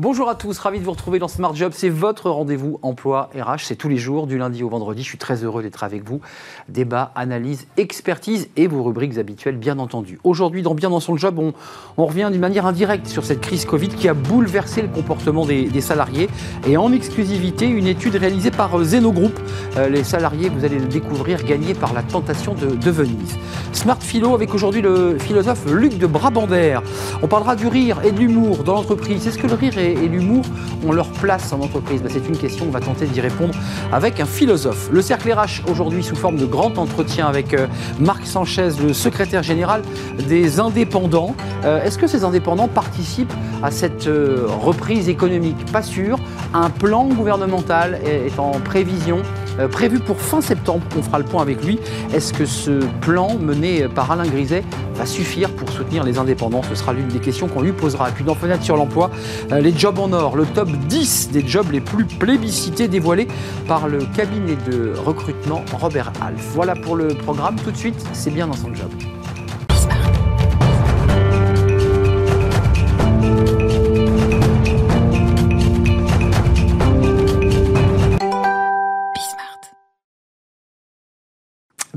Bonjour à tous, ravi de vous retrouver dans Smart Job. C'est votre rendez-vous emploi RH. C'est tous les jours, du lundi au vendredi. Je suis très heureux d'être avec vous. Débat, analyse, expertise et vos rubriques habituelles, bien entendu. Aujourd'hui, dans Bien dans son job, on, on revient d'une manière indirecte sur cette crise Covid qui a bouleversé le comportement des, salariés. Et en exclusivité, une étude réalisée par Zeno Group. Euh, les salariés, vous allez le découvrir, gagnés par la tentation de, Venise. Smart Philo avec aujourd'hui le philosophe Luc de Brabander. On parlera du rire et de l'humour dans l'entreprise. Est-ce que le rire est et, l'humour ont leur place en entreprise bah, C'est une question, on va tenter d'y répondre avec un philosophe. Le cercle RH aujourd'hui sous forme de grand entretien avec euh, Marc Sanchez, le secrétaire général des indépendants. Euh, est-ce que ces indépendants participent à cette euh, reprise économique? Pas sûr. Un plan gouvernemental est en prévision prévu pour fin septembre. On fera le point avec lui. Est-ce que ce plan mené par Alain Griset va suffire pour soutenir les indépendants? Ce sera l'une des questions qu'on lui posera. Et puis dans Fenêtre sur l'emploi, les jobs en or, le top 10 des jobs les plus plébiscités dévoilés par le cabinet de recrutement Robert Half. Voilà pour le programme. Tout de suite, c'est bien dans son job.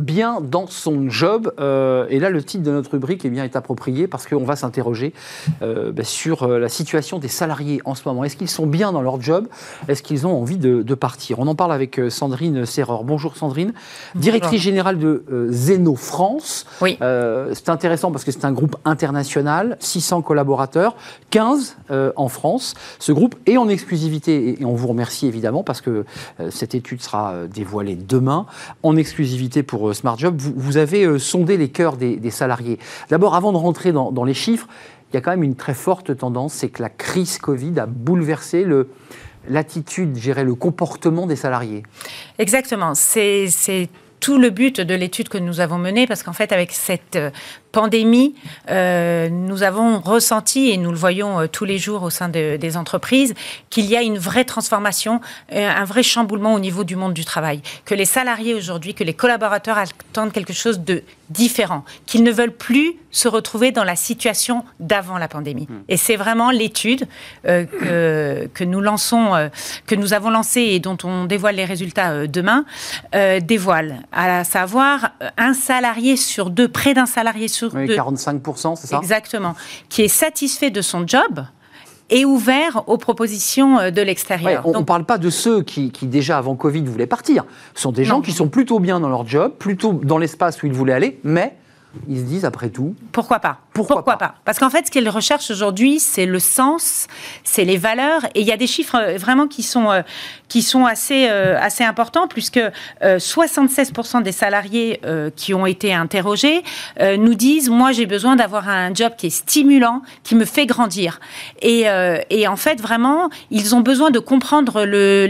Bien dans son job. Euh, et là, le titre de notre rubrique eh bien, est approprié parce qu'on va s'interroger euh, ben, sur euh, la situation des salariés en ce moment. Est-ce qu'ils sont bien dans leur job? Est-ce qu'ils ont envie de, partir? On en parle avec Sandrine Serreur. Bonjour Sandrine, directrice générale de Zeno France. Oui. c'est intéressant parce que c'est un groupe international, 600 collaborateurs, 15 en France. Ce groupe est en exclusivité, et on vous remercie évidemment parce que cette étude sera dévoilée demain, en exclusivité pour Smart Job, vous, avez euh, sondé les cœurs des, salariés. D'abord, avant de rentrer dans, les chiffres, il y a quand même une très forte tendance, c'est que la crise Covid a bouleversé le, l'attitude, gérer le comportement des salariés. Exactement. C'est, c'est tout le but de l'étude que nous avons menée, parce qu'en fait, avec cette euh, pandémie, euh, nous avons ressenti, et nous le voyons euh, tous les jours au sein des entreprises, qu'il y a une vraie transformation, euh, un vrai chamboulement au niveau du monde du travail. Que les salariés aujourd'hui, que les collaborateurs attendent quelque chose de différent, qu'ils ne veulent plus se retrouver dans la situation d'avant la pandémie. Hmm. Et c'est vraiment l'étude que, que, nous lançons, que nous avons lancée et dont on dévoile les résultats demain, dévoile, à savoir un salarié sur deux, près d'un salarié sur 45%, c'est ça? Exactement. Qui est satisfait de son job et ouvert aux propositions euh, de l'extérieur. on ne parle pas de ceux qui, déjà avant Covid voulaient partir. Ce sont des gens qui sont plutôt bien dans leur job, plutôt dans l'espace où ils voulaient aller, mais ils se disent après tout. Pourquoi pas? Pourquoi, pas, Parce qu'en fait, ce qu'ils recherchent aujourd'hui, c'est le sens, c'est les valeurs. Et il y a des chiffres euh, vraiment qui sont, euh, qui sont assez, euh, assez importants, puisque 76% des salariés qui ont été interrogés nous disent Moi, j'ai besoin d'avoir un job qui est stimulant, qui me fait grandir. Et, et en fait, vraiment, ils ont besoin de comprendre le,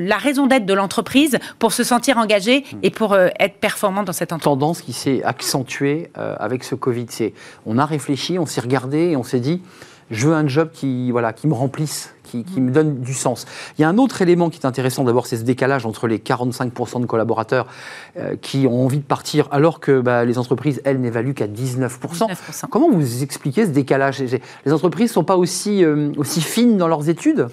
la raison d'être de l'entreprise pour se sentir engagés et pour être performants dans cette entreprise. Tendance qui s'est accentué euh, avec ce Covid. C'est, on a réfléchi, on s'est regardé et on s'est dit, je veux un job qui, voilà, qui me remplisse, qui, me donne du sens. Il y a un autre élément qui est intéressant, d'abord, c'est ce décalage entre les 45% de collaborateurs euh, qui ont envie de partir, alors que bah, les entreprises, elles, n'évaluent qu'à 19%. Comment vous expliquez ce décalage? Les entreprises ne sont pas aussi, euh, aussi fines dans leurs études?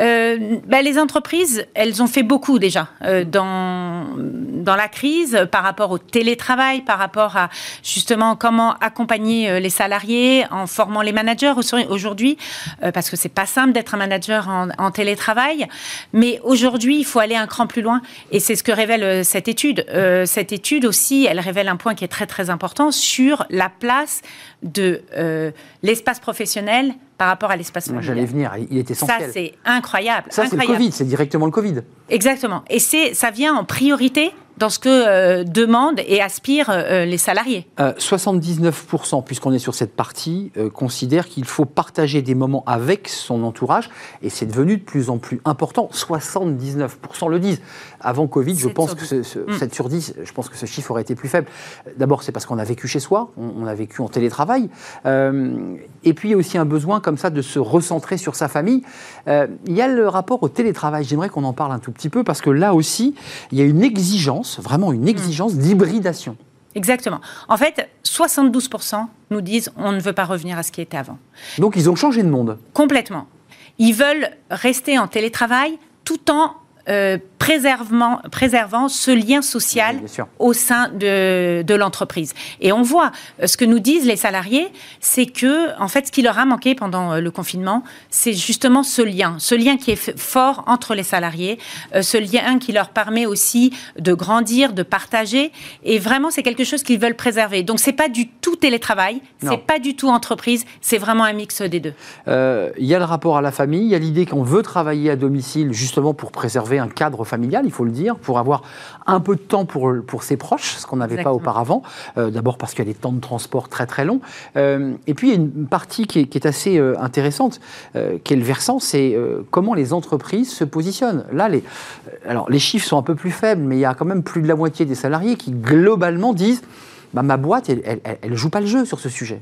Euh, bah, les entreprises, elles ont fait beaucoup déjà euh, dans, dans la crise par rapport au télétravail, par rapport à justement comment accompagner euh, les salariés en formant les managers aujourd'hui, parce que c'est pas simple d'être un manager en, en télétravail. Mais aujourd'hui, il faut aller un cran plus loin, et c'est ce que révèle cette étude. cette étude aussi, elle révèle un point qui est très très important sur la place de l'espace professionnel par rapport à l'espace familial. J'allais venir, il est essentiel. Ça, c'est incroyable. Ça, c'est le Covid, c'est directement le Covid. Exactement. Et ça vient en priorité dans ce que euh, demandent et aspirent euh, les salariés. 79%, euh, puisqu'on est sur cette partie, considèrent qu'il faut partager des moments avec son entourage, et c'est devenu de plus en plus important. 79% le disent. Avant Covid, je pense que ce, 7 mm. sur 10, je pense que ce chiffre aurait été plus faible. D'abord, c'est parce qu'on a vécu chez soi, on, a vécu en télétravail, et puis il y a aussi un besoin comme ça de se recentrer sur sa famille. il y a le rapport au télétravail, j'aimerais qu'on en parle un tout petit peu, parce que là aussi, il y a une exigence vraiment une exigence d'hybridation. Exactement. En fait, 72% nous disent on ne veut pas revenir à ce qui était avant. Donc ils ont changé de monde. Complètement. Ils veulent rester en télétravail tout en euh, préservant, préservant ce lien social au sein de, de l'entreprise. Et on voit euh, ce que nous disent les salariés, c'est que en fait ce qui leur a manqué pendant euh, le confinement, c'est justement ce lien, ce lien qui est fort entre les salariés, ce lien qui leur permet aussi de grandir, de partager. Et vraiment, c'est quelque chose qu'ils veulent préserver. Donc c'est pas du tout télétravail, c'est pas du tout entreprise, c'est vraiment un mix des deux. Il y a le rapport à la famille, il y a l'idée qu'on veut travailler à domicile justement pour préserver un cadre familial, il faut le dire, pour avoir un peu de temps pour, pour ses proches, ce qu'on n'avait pas auparavant. Euh, d'abord parce qu'il y a des temps de transport très très longs. Euh, et puis il y a une partie qui est, assez euh, intéressante, qui est le versant, c'est comment les entreprises se positionnent. Là, les, alors, les chiffres sont un peu plus faibles, mais il y a quand même plus de la moitié des salariés qui globalement disent bah, ma boîte, elle ne joue pas le jeu sur ce sujet.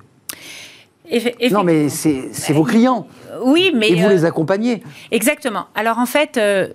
Non, mais c'est vos clients. Oui, mais. Et vous les accompagnez. Exactement. Alors en fait, euh,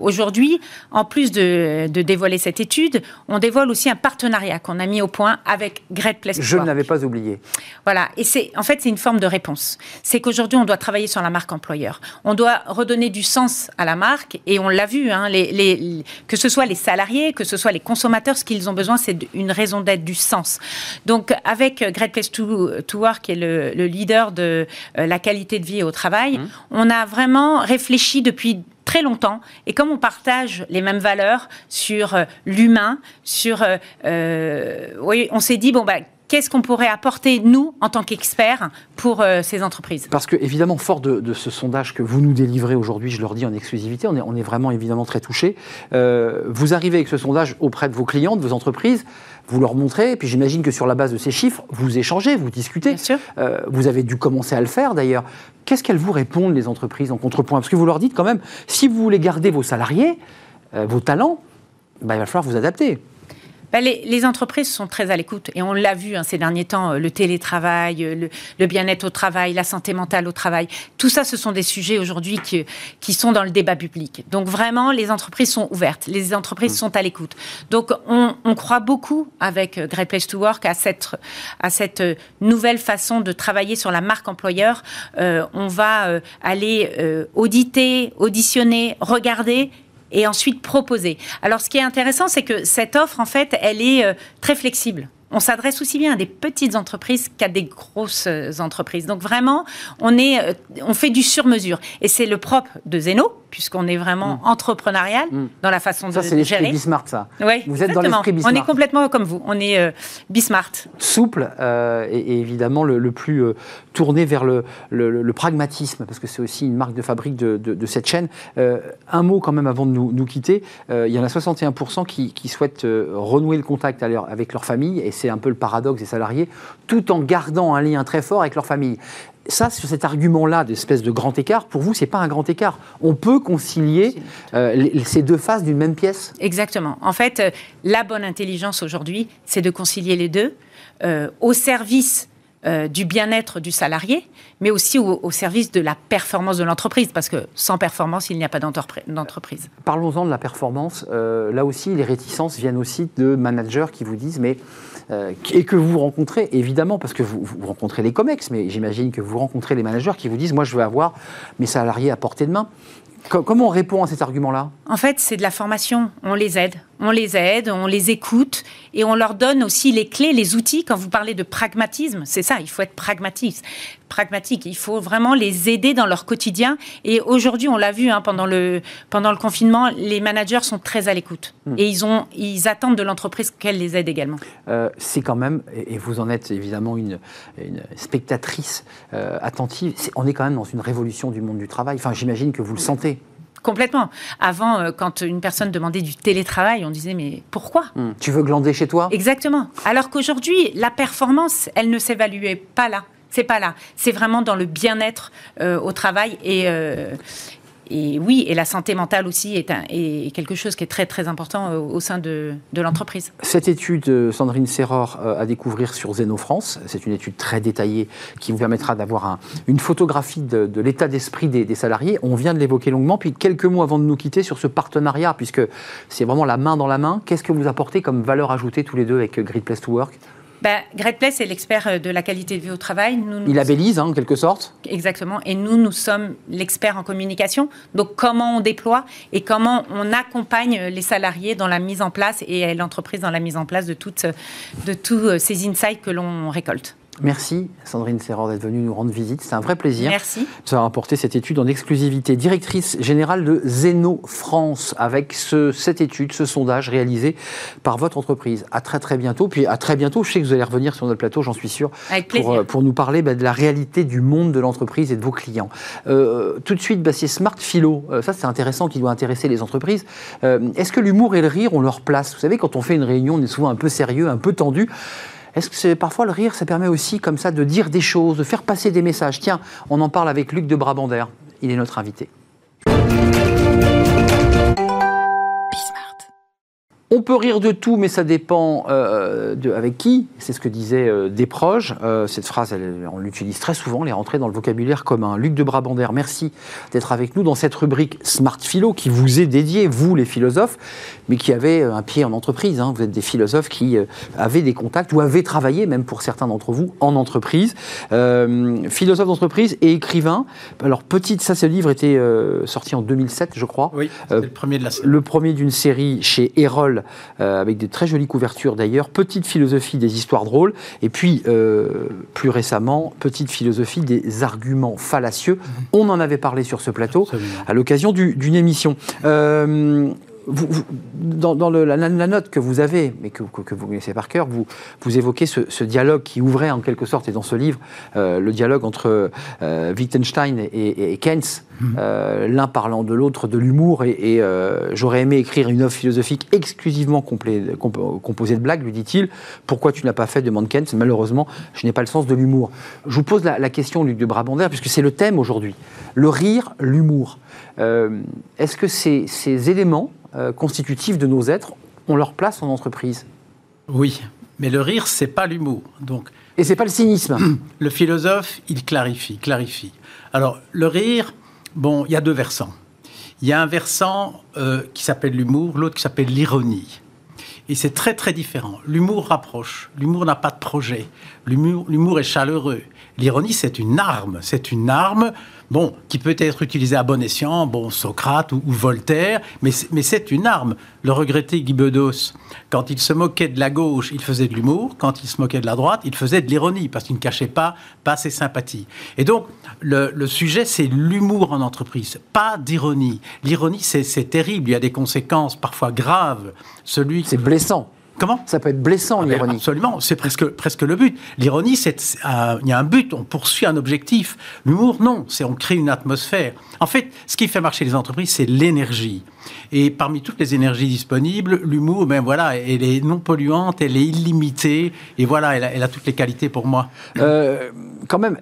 aujourd'hui, en plus de, dévoiler cette étude, on dévoile aussi un partenariat qu'on a mis au point avec Great Place Je ne l'avais pas oublié. Voilà. Et c'est en fait, c'est une forme de réponse. C'est qu'aujourd'hui, on doit travailler sur la marque employeur. On doit redonner du sens à la marque. Et on l'a vu, hein, les, que ce soit les salariés, que ce soit les consommateurs, ce qu'ils ont besoin, c'est une raison d'être, du sens. Donc avec Great Place to, Work, qui est le, le leader de euh, la qualité de vie au travail, mmh. on a vraiment réfléchi depuis très longtemps. Et comme on partage les mêmes valeurs sur euh, l'humain, sur, euh, oui, on s'est dit bon bah qu'est-ce qu'on pourrait apporter, nous, en tant qu'experts, pour ces entreprises? Parce que, évidemment, fort de, ce sondage que vous nous délivrez aujourd'hui, je leur dis en exclusivité, on est, on est vraiment évidemment très touchés. vous arrivez avec ce sondage auprès de vos clients, de vos entreprises vous leur montrez, et puis j'imagine que sur la base de ces chiffres, vous échangez, vous discutez. Bien sûr. Euh, vous avez dû commencer à le faire d'ailleurs. Qu'est-ce qu'elles vous répondent, les entreprises, en contrepoint? Parce que vous leur dites quand même, si vous voulez garder vos salariés, euh, vos talents, bah, il va falloir vous adapter. Bah, les, entreprises sont très à l'écoute et on l'a vu hein, ces derniers temps, euh, le télétravail, euh, le, bien-être au travail, la santé mentale au travail. Tout ça, ce sont des sujets aujourd'hui qui, qui sont dans le débat public. Donc vraiment, les entreprises sont ouvertes, les entreprises mmh. sont à l'écoute. Donc on, croit beaucoup avec euh, Great Place to Work à cette, à cette nouvelle façon de travailler sur la marque employeur. on va aller auditer, auditionner, regarder et ensuite proposer. Alors ce qui est intéressant, c'est que cette offre, en fait, elle est euh, très flexible on s'adresse aussi bien à des petites entreprises qu'à des grosses euh, entreprises. Donc vraiment, on, est, euh, on fait du sur-mesure. Et c'est le propre de Zeno, puisqu'on est vraiment mm. entrepreneurial mm. dans la façon de gérer. Ça, c'est l'esprit Bismart, ça. Oui, vous êtes dans l'esprit Bismart. On est complètement comme vous. On est euh, Bismart. Souple et, évidemment le, plus tourné vers le, le, pragmatisme, parce que c'est aussi une marque de fabrique de, cette chaîne. un mot quand même avant de nous, quitter. il y en a 61% qui, qui souhaitent renouer le contact avec leur famille et c'est un peu le paradoxe des salariés, tout en gardant un lien très fort avec leur famille. Ça, sur cet argument-là d'espèce de grand écart, pour vous, c'est pas un grand écart. On peut concilier euh, ces deux faces d'une même pièce. Exactement. En fait, euh, la bonne intelligence aujourd'hui, c'est de concilier les deux euh, au service du bien-être du salarié, mais aussi au, service de la performance de l'entreprise, parce que sans performance, il n'y a pas d'entreprise. Parlons-en de la performance. là aussi, les réticences viennent aussi de managers qui vous disent, mais euh, et que vous rencontrez, évidemment, parce que vous, rencontrez les COMEX, mais j'imagine que vous rencontrez les managers qui vous disent, moi je veux avoir mes salariés à portée de main. Comment on répond à cet argument-là? En fait, c'est de la formation. On les aide. On les aide, on les écoute et on leur donne aussi les clés, les outils. Quand vous parlez de pragmatisme, c'est ça, il faut être pragmatique. pragmatique. Il faut vraiment les aider dans leur quotidien. Et aujourd'hui, on l'a vu hein, pendant, le, pendant le confinement, les managers sont très à l'écoute. Hmm. Et ils, ont, ils attendent de l'entreprise qu'elle les aide également. Euh, c'est quand même, et vous en êtes évidemment une, spectatrice euh, attentive, on est quand même dans une révolution du monde du travail. Enfin, j'imagine que vous le sentez. Complètement. Avant, euh, quand une personne demandait du télétravail, on disait mais pourquoi? Hmm. Tu veux glander chez toi? Exactement. Alors qu'aujourd'hui, la performance, elle ne s'évaluait pas là. C'est pas là. C'est vraiment dans le bien-être euh, au travail et, euh, et oui, et la santé mentale aussi est, quelque chose qui est très très important au sein de, l'entreprise. Cette étude, Sandrine Serror, à découvrir sur Zeno France, c'est une étude très détaillée qui vous permettra d'avoir un, une photographie de, l'état d'esprit des, des, salariés. On vient de l'évoquer longuement, puis quelques mots avant de nous quitter sur ce partenariat, puisque c'est vraiment la main dans la main. Qu'est-ce que vous apportez comme valeur ajoutée tous les deux avec Great Place to Work? Ben, Great Place est l'expert euh, de la qualité de vie au travail. Nous, Il labellise, hein, en quelque sorte. Exactement. Et nous, nous sommes l'expert en communication. Donc, comment on déploie et comment on accompagne les salariés dans la mise en place et l'entreprise dans la mise en place de, toutes, de tous euh, ces insights que l'on récolte. Merci Sandrine Serror d'être venue nous rendre visite. C'est un vrai plaisir. Merci. De avoir apporté cette étude en exclusivité. Directrice générale de Zeno France avec ce, cette étude, ce sondage réalisé par votre entreprise. À très très bientôt. Puis à très bientôt, je sais que vous allez revenir sur notre plateau, j'en suis sûr. Avec plaisir. Pour, pour nous parler bah, de la réalité du monde de l'entreprise et de vos clients. Euh, tout de suite, bah, c'est Smart Philo. Euh, ça, c'est intéressant, qui doit intéresser les entreprises. Euh, Est-ce que l'humour et le rire ont leur place? Vous savez, quand on fait une réunion, on est souvent un peu sérieux, un peu tendu. Est-ce que c'est parfois le rire, ça permet aussi comme ça de dire des choses, de faire passer des messages? Tiens, on en parle avec Luc de Brabander. Il est notre invité. On peut rire de tout, mais ça dépend euh, de, avec qui. C'est ce que disait euh, Desproges. Euh, cette phrase, elle, on l'utilise très souvent, elle est rentrée dans le vocabulaire commun. Luc de Brabander, merci d'être avec nous dans cette rubrique Smart Philo qui vous est dédiée, vous les philosophes, mais qui avez un pied en entreprise. Hein. Vous êtes des philosophes qui euh, avaient des contacts ou avaient travaillé, même pour certains d'entre vous, en entreprise. Euh, philosophe d'entreprise et écrivain. Alors, petite, ça, ce livre était euh, sorti en 2007, je crois. Oui, le premier de la série. Le premier d'une série chez Erol euh, avec des très jolies couvertures d'ailleurs, Petite philosophie des histoires drôles, et puis euh, plus récemment, Petite philosophie des arguments fallacieux. Mmh. On en avait parlé sur ce plateau Absolument. à l'occasion d'une émission. Euh, vous, vous, dans, dans le, la, la, note que vous avez, mais que, que, que, vous connaissez par cœur, vous, vous évoquez ce, ce, dialogue qui ouvrait en quelque sorte, et dans ce livre, euh, le dialogue entre euh, Wittgenstein et, et, Keynes, mmh. euh, l'un parlant de l'autre de l'humour, et, et j'aurais aimé écrire une œuvre philosophique exclusivement complé, comp composée de blagues, lui dit-il. Pourquoi tu n'as pas fait demande Keynes Malheureusement, je n'ai pas le sens de l'humour. Je vous pose la, la question, Luc de Brabander, puisque c'est le thème aujourd'hui. Le rire, l'humour. Est-ce que ces, ces éléments euh, constitutifs de nos êtres ont leur place en entreprise. Oui, mais le rire, c'est pas l'humour. Donc, et c'est pas le cynisme. Le philosophe, il clarifie, clarifie. Alors, le rire, bon, il y a deux versants. Il y a un versant euh, qui s'appelle l'humour, l'autre qui s'appelle l'ironie. Et c'est très très différent. L'humour rapproche, l'humour n'a pas de projet, l'humour est chaleureux. L'ironie, c'est une arme, c'est une arme bon, qui peut être utilisé à bon escient, bon, Socrate ou, ou Voltaire, mais, mais c'est une arme. Le regretté Guy Bedos, quand il se moquait de la gauche, il faisait de l'humour, quand il se moquait de la droite, il faisait de l'ironie, parce qu'il ne cachait pas, pas ses sympathies. Et donc, le, le sujet, c'est l'humour en entreprise, pas d'ironie. L'ironie, c'est terrible, il y a des conséquences parfois graves. Celui C'est blessant. Comment Ça peut être blessant, ah l'ironie. Absolument, c'est presque, presque le but. L'ironie, c'est euh, il y a un but, on poursuit un objectif. L'humour, non, c'est on crée une atmosphère. En fait, ce qui fait marcher les entreprises, c'est l'énergie. Et parmi toutes les énergies disponibles, l'humour, ben voilà, elle est non polluante, elle est illimitée, et voilà, elle a, elle a toutes les qualités pour moi. Euh, quand même,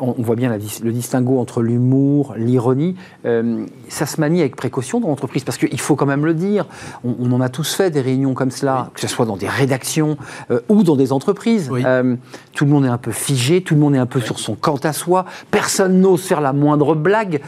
on, voit bien la, le distinguo entre l'humour, l'ironie. Euh, ça se manie avec précaution dans l'entreprise, parce qu'il faut quand même le dire. On, on, en a tous fait des réunions comme cela, oui. que ce soit dans des rédactions euh, ou dans des entreprises. Oui. Euh, tout le monde est un peu figé, tout le monde est un peu oui. sur son quant à soi. Personne n'ose faire la moindre blague.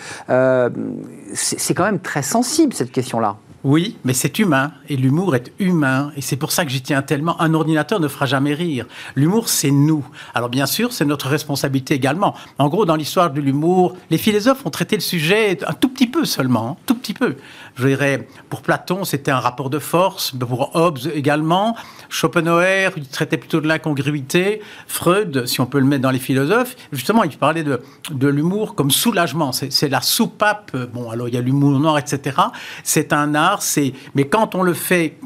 C'est quand même très sensible cette question-là. Oui, mais c'est humain, et l'humour est humain, et c'est pour ça que j'y tiens tellement. Un ordinateur ne fera jamais rire. L'humour, c'est nous. Alors bien sûr, c'est notre responsabilité également. En gros, dans l'histoire de l'humour, les philosophes ont traité le sujet un tout petit peu seulement, tout petit peu. Je dirais, pour Platon, c'était un rapport de force, pour Hobbes également. Schopenhauer, il traitait plutôt de l'incongruité. Freud, si on peut le mettre dans les philosophes, justement, il parlait de, de l'humour comme soulagement. C'est la soupape. Bon, alors il y a l'humour noir, etc. C'est un art c'est mais quand on le fait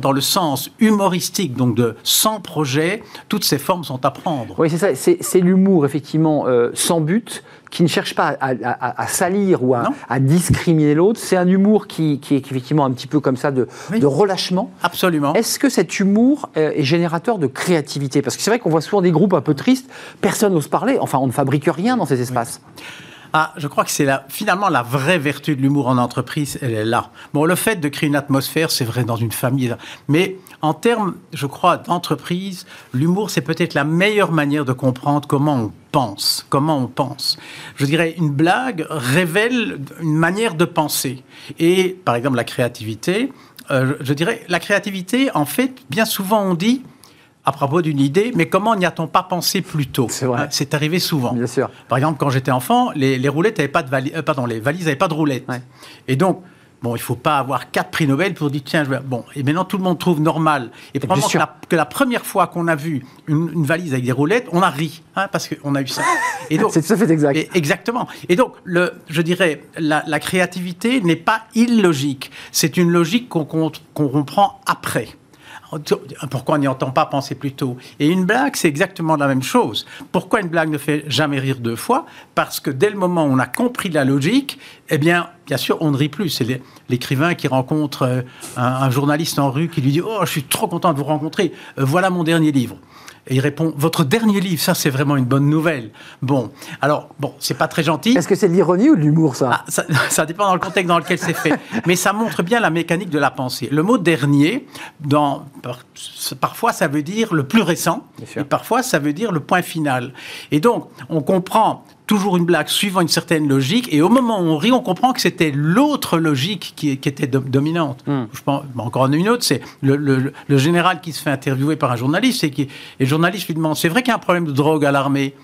dans le sens humoristique, donc de sans projet, toutes ces formes sont à prendre. Oui, c'est ça. C'est l'humour effectivement euh, sans but, qui ne cherche pas à, à, à salir ou à, à discriminer l'autre. C'est un humour qui, qui, est effectivement un petit peu comme ça de, oui. de relâchement. Absolument. Est-ce que cet humour euh, est générateur de créativité? Parce que c'est vrai qu'on voit souvent des groupes un peu tristes. Personne n'ose parler. Enfin, on ne fabrique rien dans ces espaces. Oui. Ah, je crois que c'est finalement la vraie vertu de l'humour en entreprise, elle est là. Bon, le fait de créer une atmosphère, c'est vrai dans une famille, mais en termes, je crois, d'entreprise, l'humour, c'est peut-être la meilleure manière de comprendre comment on pense, comment on pense. Je dirais, une blague révèle une manière de penser. Et, par exemple, la créativité, euh, je dirais, la créativité, en fait, bien souvent on dit, à propos d'une idée, mais comment n'y a-t-on pas pensé plus tôt C'est vrai. Hein, C'est arrivé souvent. Bien sûr. Par exemple, quand j'étais enfant, les, les roulettes avaient pas de vali- euh, pardon, les valises n'avaient pas de roulettes. Ouais. Et donc, bon, il faut pas avoir quatre prix Nobel pour dire tiens, je vais... bon. Et maintenant, tout le monde trouve normal. Et probablement que la, que la première fois qu'on a vu une, une valise avec des roulettes, on a ri, hein, parce qu'on a eu ça. Et donc, C'est tout à fait exact. et- exactement. Et donc, le, je dirais, la, la créativité n'est pas illogique. C'est une logique qu'on comprend après. Pourquoi on n'y entend pas penser plus tôt? Et une blague, c'est exactement la même chose. Pourquoi une blague ne fait jamais rire deux fois? Parce que dès le moment où on a compris la logique, eh bien, bien sûr, on ne rit plus. C'est l'écrivain qui rencontre euh, un, un journaliste en rue qui lui dit Oh, je suis trop content de vous rencontrer. Euh, voilà mon dernier livre. Et il répond Votre dernier livre, ça, c'est vraiment une bonne nouvelle. Bon, alors, bon, c'est pas très gentil. Est-ce que c'est de l'ironie ou de l'humour, ça Ah, ça, ça dépend dans le contexte dans lequel c'est fait. Mais ça montre bien la mécanique de la pensée. Le mot dernier, dans, par- parfois, ça veut dire le plus récent, et parfois, ça veut dire le point final. Et donc, on comprend toujours une blague suivant une certaine logique, et au moment où on rit, on comprend que c'était l'autre logique qui, qui était do- dominante. Hmm. Je pense, bon, encore une autre, c'est le, le- le général qui se fait interviewer par un journaliste, et, qui, et le journaliste lui demande, c'est vrai qu'il y a un problème de drogue à l'armée?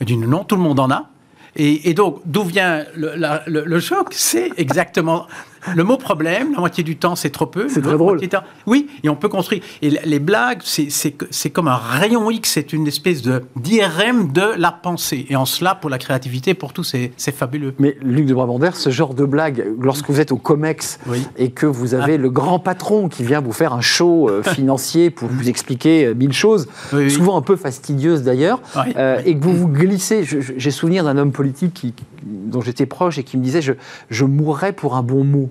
Il dit, non, tout le monde en a. Et, et donc, d'où vient le, la- le- le choc? C'est exactement le mot problème. La moitié du temps, c'est trop peu. C'est très drôle. temps- Oui, et on peut construire. Et les blagues, c'est- comme un rayon X, c'est une espèce de d'IRM de la pensée. Et en cela, pour la créativité, pour tout, c'est fabuleux. Mais Luc de Brabander, ce genre de blague, lorsque vous êtes au COMEX Oui. Ah. et que vous avez le grand patron qui vient vous faire un show euh, financier pour vous expliquer euh, mille choses, Oui, oui. souvent un peu fastidieuses d'ailleurs, euh, et que vous vous glissez. J'ai souvenir d'un homme politique qui- dont j'étais proche et qui me disait je, je mourrais pour un bon mot.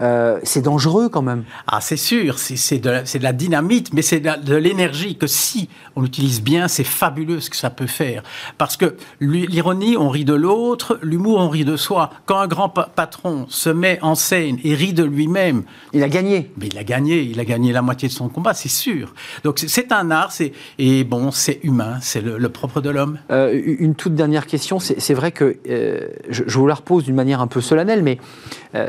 Euh, c'est dangereux quand même. Ah, c'est sûr, c'est de, la- c'est de la dynamite, mais c'est de, l'énergie que si on l'utilise bien, c'est fabuleux ce que ça peut faire. Parce que l'ironie, on rit de l'autre, l'humour, on rit de soi. Quand un grand pa- patron se met en scène et rit de lui-même, Il a gagné. mais il a gagné, il a gagné la moitié de son combat, c'est sûr. Donc c'est- un art, c'est et bon, c'est humain, c'est le, le propre de l'homme. Euh, une toute dernière question. C'est vrai que euh, je, je vous la repose d'une manière un peu solennelle, mais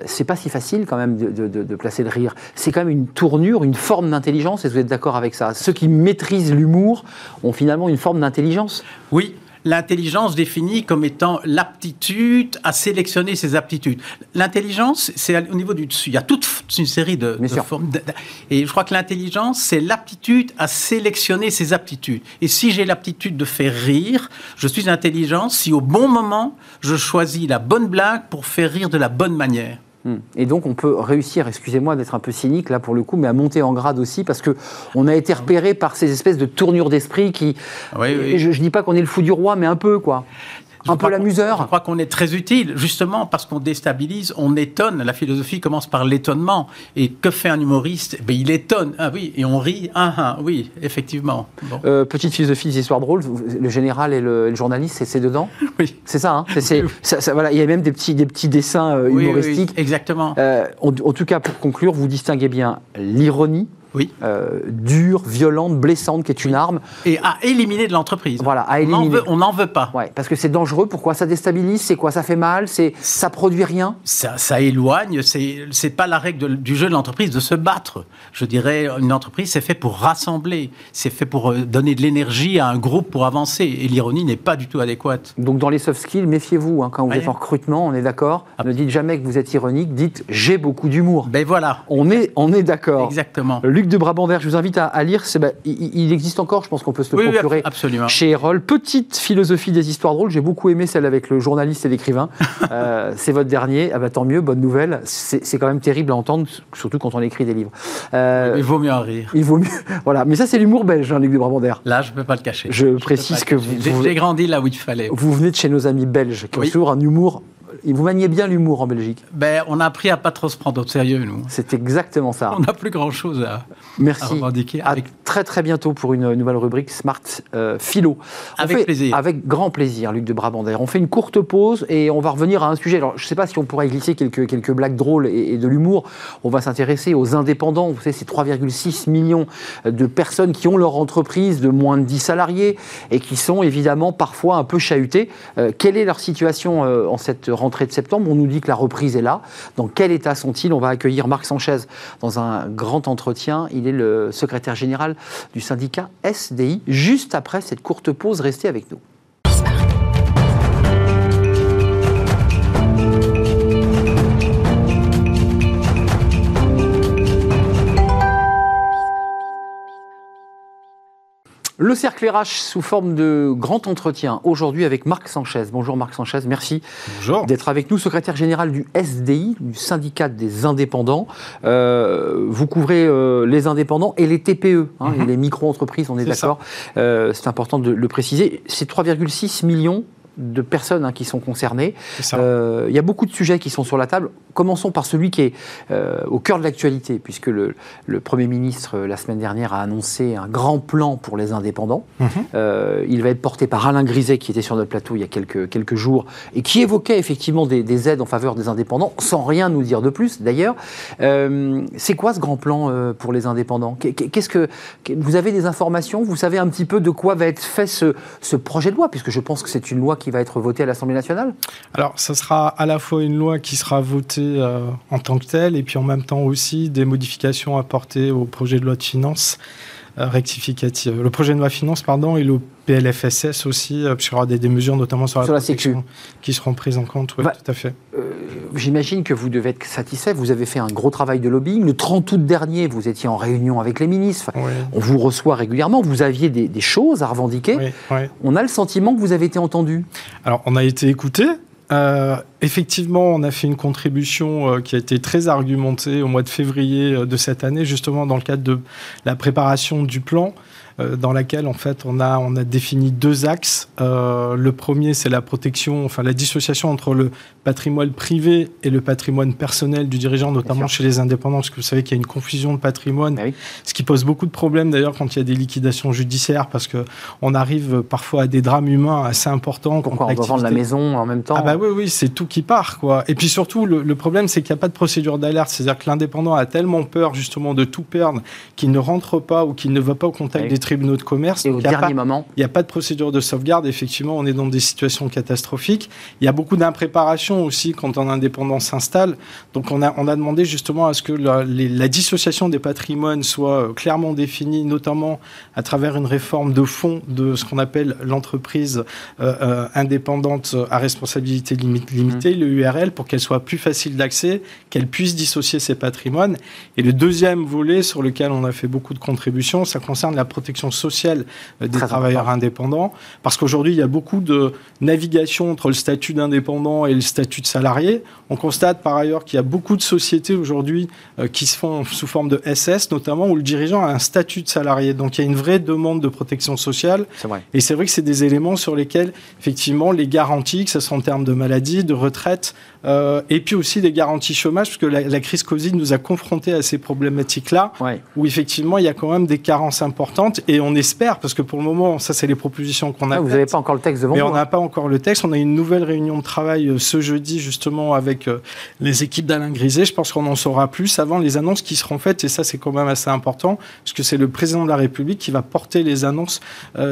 c'est pas si facile quand même de, de- de- placer le rire. C'est quand même une tournure, une forme d'intelligence. Est-ce que vous êtes d'accord avec ça? Ceux qui maîtrisent l'humour ont finalement une forme d'intelligence? Oui, l'intelligence définie comme étant l'aptitude à sélectionner ses aptitudes. L'intelligence, c'est au niveau du dessus. Il y a toute une série de, formes. de- et je crois que l'intelligence, c'est l'aptitude à sélectionner ses aptitudes. Et si j'ai l'aptitude de faire rire, je suis intelligent si au bon moment, je choisis la bonne blague pour faire rire de la bonne manière. Hmm. Et donc on peut réussir, excusez-moi d'être un peu cynique là pour le coup, mais à monter en grade aussi parce que on a été repéré par ces espèces de tournures d'esprit qui. Oui, oui. Et Je, je dis pas qu'on est le fou du roi, mais un peu quoi. Je un peu qu'on- Je l'amuseur. crois qu'on est très utile, justement parce qu'on déstabilise, on étonne. La philosophie commence par l'étonnement. Et que fait un humoriste? Ben, Il étonne. Ah oui, et on rit. Ah, ah, oui, effectivement. Bon. Euh, petite philosophie des histoires drôles, le général et le, et le journaliste, c'est- dedans? Oui. C'est ça, hein? C'est- ça- ça- voilà, Il y a même des petits, des petits dessins euh, oui, humoristiques. oui, exactement. Euh, en, en tout cas, pour conclure, vous distinguez bien l'ironie, Oui. euh, dure, violente, blessante, qui est une arme. Et à éliminer de l'entreprise. Voilà, à éliminer. on n'en veut pas. Ouais, parce que c'est dangereux. Pourquoi ça déstabilise? C'est quoi? Ça fait mal? C'est ça produit rien? Ça, ça éloigne. C'est c'est pas la règle de- du jeu de l'entreprise de se battre. Je dirais, une entreprise, c'est fait pour rassembler. C'est fait pour euh, donner de l'énergie à un groupe pour avancer. Et l'ironie n'est pas du tout adéquate. Donc dans les soft skills, méfiez-vous. hein, quand vous Ouais. êtes en recrutement, on est d'accord. Ne dites jamais que vous êtes ironique. Dites j'ai beaucoup d'humour. Ben voilà. On est, on est d'accord. Exactement. Luc de Brabander, je vous invite à, à lire. c'est- bah, il, il existe encore, je pense qu'on peut se le Oui, oui, procurer absolument. chez Erol. Petite philosophie des histoires drôles. J'ai beaucoup aimé celle avec le journaliste et l'écrivain. Euh, c'est votre dernier. Ah bah, tant mieux, bonne nouvelle. C'est quand même terrible à entendre, surtout quand on écrit des livres. Euh, Il vaut mieux en rire. il vaut mieux. Voilà. Mais ça, c'est l'humour belge, hein, Luc de Brabander. Là, je ne peux pas le cacher. Je précise que vous- J'ai- grandi là où il fallait. Vous venez de chez nos amis belges qui ont Oui. toujours un humour. Vous maniez bien l'humour en Belgique. Ben, on a appris à pas trop se prendre au sérieux, nous. C'est exactement ça. On n'a plus grand-chose à, à Merci. revendiquer. Avec très très très bientôt pour une nouvelle rubrique Smart euh, Philo. avec plaisir. Avec grand plaisir, Luc de Brabander. On fait une courte pause et on va revenir à un sujet. Alors, je ne sais pas si on pourrait glisser quelques, quelques blagues drôles et, de l'humour. On va s'intéresser aux indépendants. Vous savez, ces 3,6 millions de personnes qui ont leur entreprise de moins de 10 salariés et qui sont évidemment parfois un peu chahutées. Euh, quelle est leur situation euh, en cette rentrée? De septembre On nous dit que la reprise est là. Dans quel état sont-ils? On va accueillir Marc Sanchez dans un grand entretien. Il est le secrétaire général du syndicat SDI. Juste après cette courte pause, restez avec nous. Le cercle RH sous forme de grand entretien aujourd'hui avec Marc Sanchez. Bonjour Marc Sanchez, merci d'être avec nous, secrétaire général du SDI, du syndicat des indépendants. Euh, vous couvrez euh, les indépendants et les TPE, hein, mhm. les micro-entreprises, on est, d'accord. Euh, c'est important de le préciser. C'est 3,6 millions de personnes hein, qui sont concernées. Euh, il y a beaucoup de sujets qui sont sur la table. Commençons par celui qui est euh, au cœur de l'actualité, puisque le, Premier ministre, euh, la semaine dernière, a annoncé un grand plan pour les indépendants. Mhm. il va être porté par Alain Griset, qui était sur notre plateau il y a quelques, quelques jours, et qui évoquait effectivement des, aides en faveur des indépendants, sans rien nous dire de plus, d'ailleurs. C'est quoi ce grand plan pour les indépendants? Qu'est-ce que Vous avez des informations? Vous savez un petit peu de quoi va être fait ce, ce projet de loi, puisque je pense que c'est une loi qui qui va être votée à l'Assemblée nationale? Alors, ça sera à la fois une loi qui sera votée euh, en tant que telle, et puis en même temps aussi des modifications apportées au projet de loi de finances rectificative. Le projet de loi finance, pardon, et le PLFSS aussi, euh, puisqu'il y aura des, mesures notamment sur la, sur la qui seront prises en compte. Oui, tout à fait. Euh, j'imagine que vous devez être satisfait. Vous avez fait un gros travail de lobbying. Le 30 août dernier, vous étiez en réunion avec les ministres. On vous reçoit régulièrement. Vous aviez des, choses à revendiquer. On a le sentiment que vous avez été entendu. Alors, on a été écouté. Euh, effectivement, on a fait une contribution euh, qui a été très argumentée au mois de février euh, de cette année, justement dans le cadre de la préparation du plan. Euh, dans laquelle en fait on a on a défini deux axes. Euh, le premier c'est la protection, enfin la dissociation entre le patrimoine privé et le patrimoine personnel du dirigeant, notamment chez les indépendants, parce que vous savez qu'il y a une confusion de patrimoine, ah ce qui pose beaucoup de problèmes d'ailleurs quand il y a des liquidations judiciaires, parce que on arrive parfois à des drames humains assez importants. Pourquoi on doit vendre la maison en même temps Ah bah oui oui c'est tout qui part quoi. Et puis surtout le, le problème c'est qu'il n'y a pas de procédure d'alerte, c'est-à-dire que l'indépendant a tellement peur justement de tout perdre qu'il ne rentre pas ou qu'il ne va pas au contact des tribunaux de commerce. Et au dernier moment Il n'y a pas de procédure de sauvegarde. Effectivement, on est dans des situations catastrophiques. Il y a beaucoup d'impréparation aussi quand un indépendant s'installe. Donc, on a, on a demandé justement à ce que la, la dissociation des patrimoines soit euh, clairement définie, notamment à travers une réforme de fond de ce qu'on appelle l'entreprise euh, euh, indépendante à responsabilité limitée, mmh. le URL, pour qu'elle soit plus facile d'accès, qu'elle puisse dissocier ses patrimoines. Et le deuxième volet sur lequel on a fait beaucoup de contributions, ça concerne la protection sociale euh, des travailleurs indépendants, parce qu'aujourd'hui, il y a beaucoup de navigation entre le statut d'indépendant et le statut de salarié. On constate par ailleurs qu'il y a beaucoup de sociétés aujourd'hui euh, qui se font sous forme de SS, notamment où le dirigeant a un statut de salarié. Donc il y a une vraie demande de protection sociale. Vrai. Et c'est vrai que c'est des éléments sur lesquels, effectivement, les garanties, que ce soit en termes de maladie, de retraite, euh, et puis aussi des garanties chômage, parce que la, crise Covid nous a confrontés à ces problématiques-là, où effectivement il y a quand même des carences importantes, et on espère, parce que pour le moment, ça c'est les propositions qu'on a. Ah, vous n'avez pas encore le texte devant mais vous. on n'a pas encore le texte. On a une nouvelle réunion de travail euh, ce jeudi justement avec euh, les équipes d'Alain Griset. Je pense qu'on en saura plus avant les annonces qui seront faites, et ça c'est quand même assez important, parce que c'est le président de la République qui va porter les annonces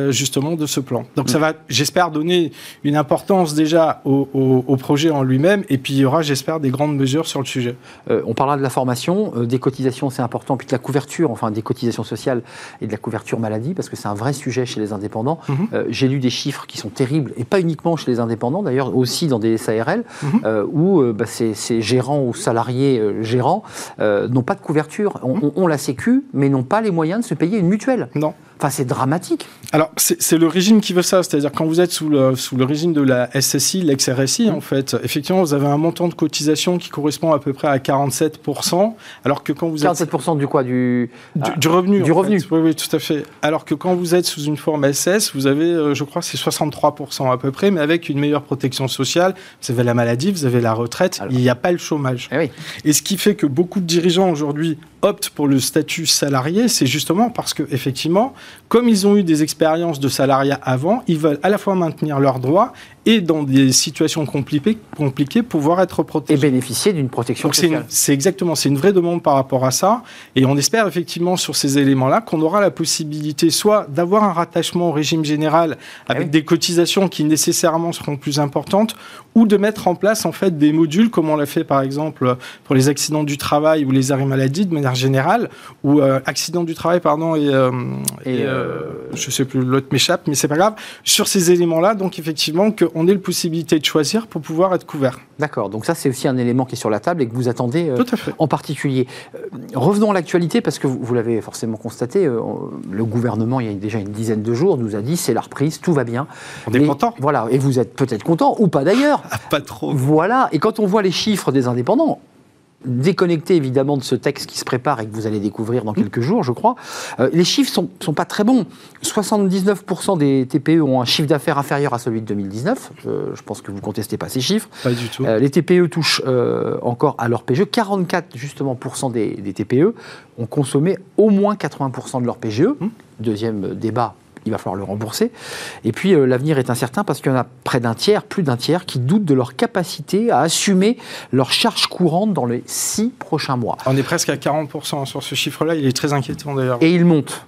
justement de ce plan. Donc ça va, j'espère, donner une importance déjà au, au projet en lui-même, et puis il y aura, j'espère, des grandes mesures sur le sujet. Euh, on parlera de la formation, euh, des cotisations, c'est important, puis de la couverture, enfin des cotisations sociales et de la couverture maladie, parce que c'est un vrai sujet chez les indépendants. Mhm. Euh, j'ai lu des chiffres qui sont terribles, et pas uniquement chez les indépendants, d'ailleurs aussi dans des SARL, mhm. où bah, ces, gérants ou salariés gérants n'ont pas de couverture. On, on, la sécu, mais n'ont pas les moyens de se payer une mutuelle. Non. Enfin, c'est dramatique. Alors, c'est le régime qui veut ça. C'est-à-dire, quand vous êtes sous le, sous le régime de la SSI, l'ex-RSI, en fait, effectivement, vous avez un montant de cotisation qui correspond à peu près à 47%. Alors que quand vous 47% du quoi du, du, revenu. Du revenu. Oui, oui, tout à fait. Alors que quand vous êtes sous une forme SS, vous avez, euh, je crois, c'est 63% à peu près, mais avec une meilleure protection sociale. Vous avez la maladie, vous avez la retraite, il n'y a pas le chômage. Eh Et ce qui fait que beaucoup de dirigeants aujourd'hui optent pour le statut salarié, c'est justement parce que effectivement, comme ils ont eu des expériences de salariat avant, ils veulent à la fois maintenir leurs droits et dans des situations compliquées, compliquées pouvoir être protégés. Et bénéficier d'une protection sociale. C'est exactement, c'est une vraie demande par rapport à ça. Et on espère effectivement sur ces éléments-là qu'on aura la possibilité soit d'avoir un rattachement au régime général avec ah des cotisations qui nécessairement seront plus importantes, ou de mettre en place en fait des modules comme on l'a fait par exemple pour les accidents du travail ou les arrêts maladie de manière générale, ou euh, accidents du travail pardon et, euh, et, euh, je sais plus l'autre m'échappe, mais c'est pas grave. Sur ces éléments-là, donc effectivement que on ait la possibilité de choisir pour pouvoir être couvert. D'accord, donc ça c'est aussi un élément qui est sur la table et que vous attendez euh, en particulier. Euh, revenons à l'actualité parce que vous, l'avez forcément constaté, euh, le gouvernement il y a déjà une dizaine de jours nous a dit c'est la reprise, tout va bien. On est content. Voilà, et vous êtes peut-être content ou pas d'ailleurs. Ah, pas trop. Voilà, et quand on voit les chiffres des indépendants, déconnecté évidemment de ce texte qui se prépare et que vous allez découvrir dans quelques jours, je crois, euh, les chiffres sont, sont pas très bons. 79% des TPE ont un chiffre d'affaires inférieur à celui de 2019. je pense que vous contestez pas ces chiffres. Pas du tout. Euh, les TPE touchent euh, encore à leur PGE. 44 justement des, des, TPE ont consommé au moins 80% de leur PGE. Hum. Deuxième débat il va falloir le rembourser. Et puis euh, l'avenir est incertain parce qu'il y en a près d'un tiers, plus d'un tiers, qui doutent de leur capacité à assumer leurs charges courantes dans les six prochains mois. On est presque à 40% sur ce chiffre-là, il est très inquiétant d'ailleurs. Et il monte.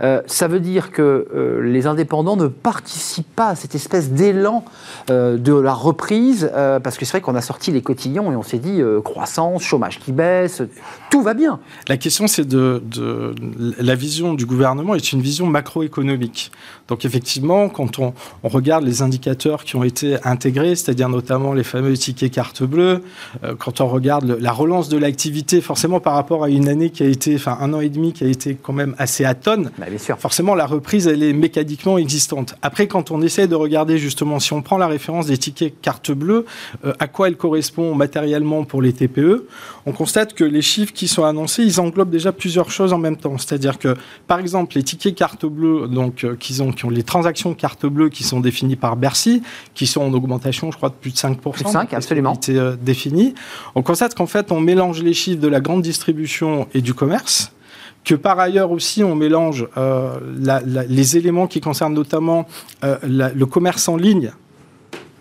Euh, ça veut dire que euh, les indépendants ne participent pas à cette espèce d'élan euh, de la reprise, parce que c'est vrai qu'on a sorti les cotillons et on s'est dit croissance, chômage qui baisse, tout va bien. La question, c'est de, La vision du gouvernement est une vision macroéconomique. Donc effectivement, quand on, regarde les indicateurs qui ont été intégrés, c'est-à-dire notamment les fameux tickets carte bleue, quand on regarde la relance de l'activité, forcément par rapport à une année qui a été, enfin un an et demi qui a été quand même assez atone, bah, Forcément, la reprise, elle est mécaniquement existante. Après, quand on essaie de regarder justement, si on prend la référence des tickets carte bleue, euh, à quoi elle correspond matériellement pour les TPE, on constate que les chiffres qui sont annoncés, ils englobent déjà plusieurs choses en même temps. C'est-à-dire que, par exemple, les tickets carte bleue, donc euh, qui, ont, qui ont les transactions carte bleue qui sont définies par Bercy, qui sont en augmentation, je crois, de plus de 5%. Plus de 5, absolument. Qui euh, définies. On constate qu'en fait, on mélange les chiffres de la grande distribution et du commerce que par ailleurs aussi on mélange euh, les éléments qui concernent notamment euh, le commerce en ligne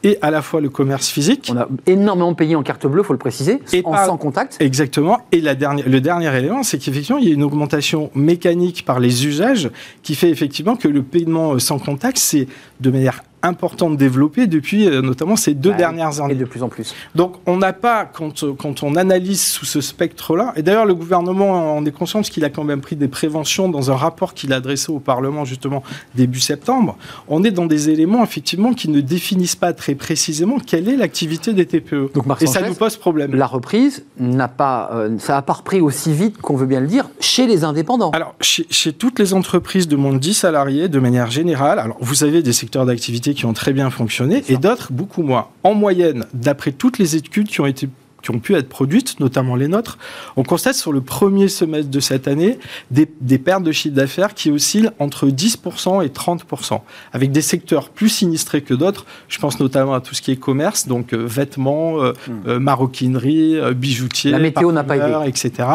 et à la fois le commerce physique. On a énormément payé en carte bleue, il faut le préciser, et en sans contact. Exactement. Et la dernière, le dernier élément, c'est qu'effectivement, il y a une augmentation mécanique par les usages qui fait effectivement que le paiement sans contact, c'est de manière important de développer depuis euh, notamment ces deux dernières années. Et de plus en plus. Donc on n'a pas, quand, quand on analyse sous ce spectre-là, et d'ailleurs le gouvernement en est conscient parce qu'il a quand même pris des préventions dans un rapport qu'il a adressé au Parlement justement début septembre, on est dans des éléments effectivement qui ne définissent pas très précisément quelle est l'activité des TPE. Donc, et ça nous pose problème. La reprise n'a pas, euh, ça n'a pas repris aussi vite qu'on veut bien le dire chez les indépendants. Alors chez, chez toutes les entreprises de moins de 10 salariés, de manière générale, alors vous avez des secteurs d'activité qui ont très bien fonctionné et d'autres beaucoup moins. En moyenne, d'après toutes les études qui ont été qui ont pu être produites, notamment les nôtres, on constate sur le premier semestre de cette année des, des pertes de chiffre d'affaires qui oscillent entre 10% et 30%, avec des secteurs plus sinistrés que d'autres. Je pense notamment à tout ce qui est commerce, donc euh, vêtements, euh, hmm. euh, maroquinerie, bijoutiers, la météo n'a pas aidé. etc.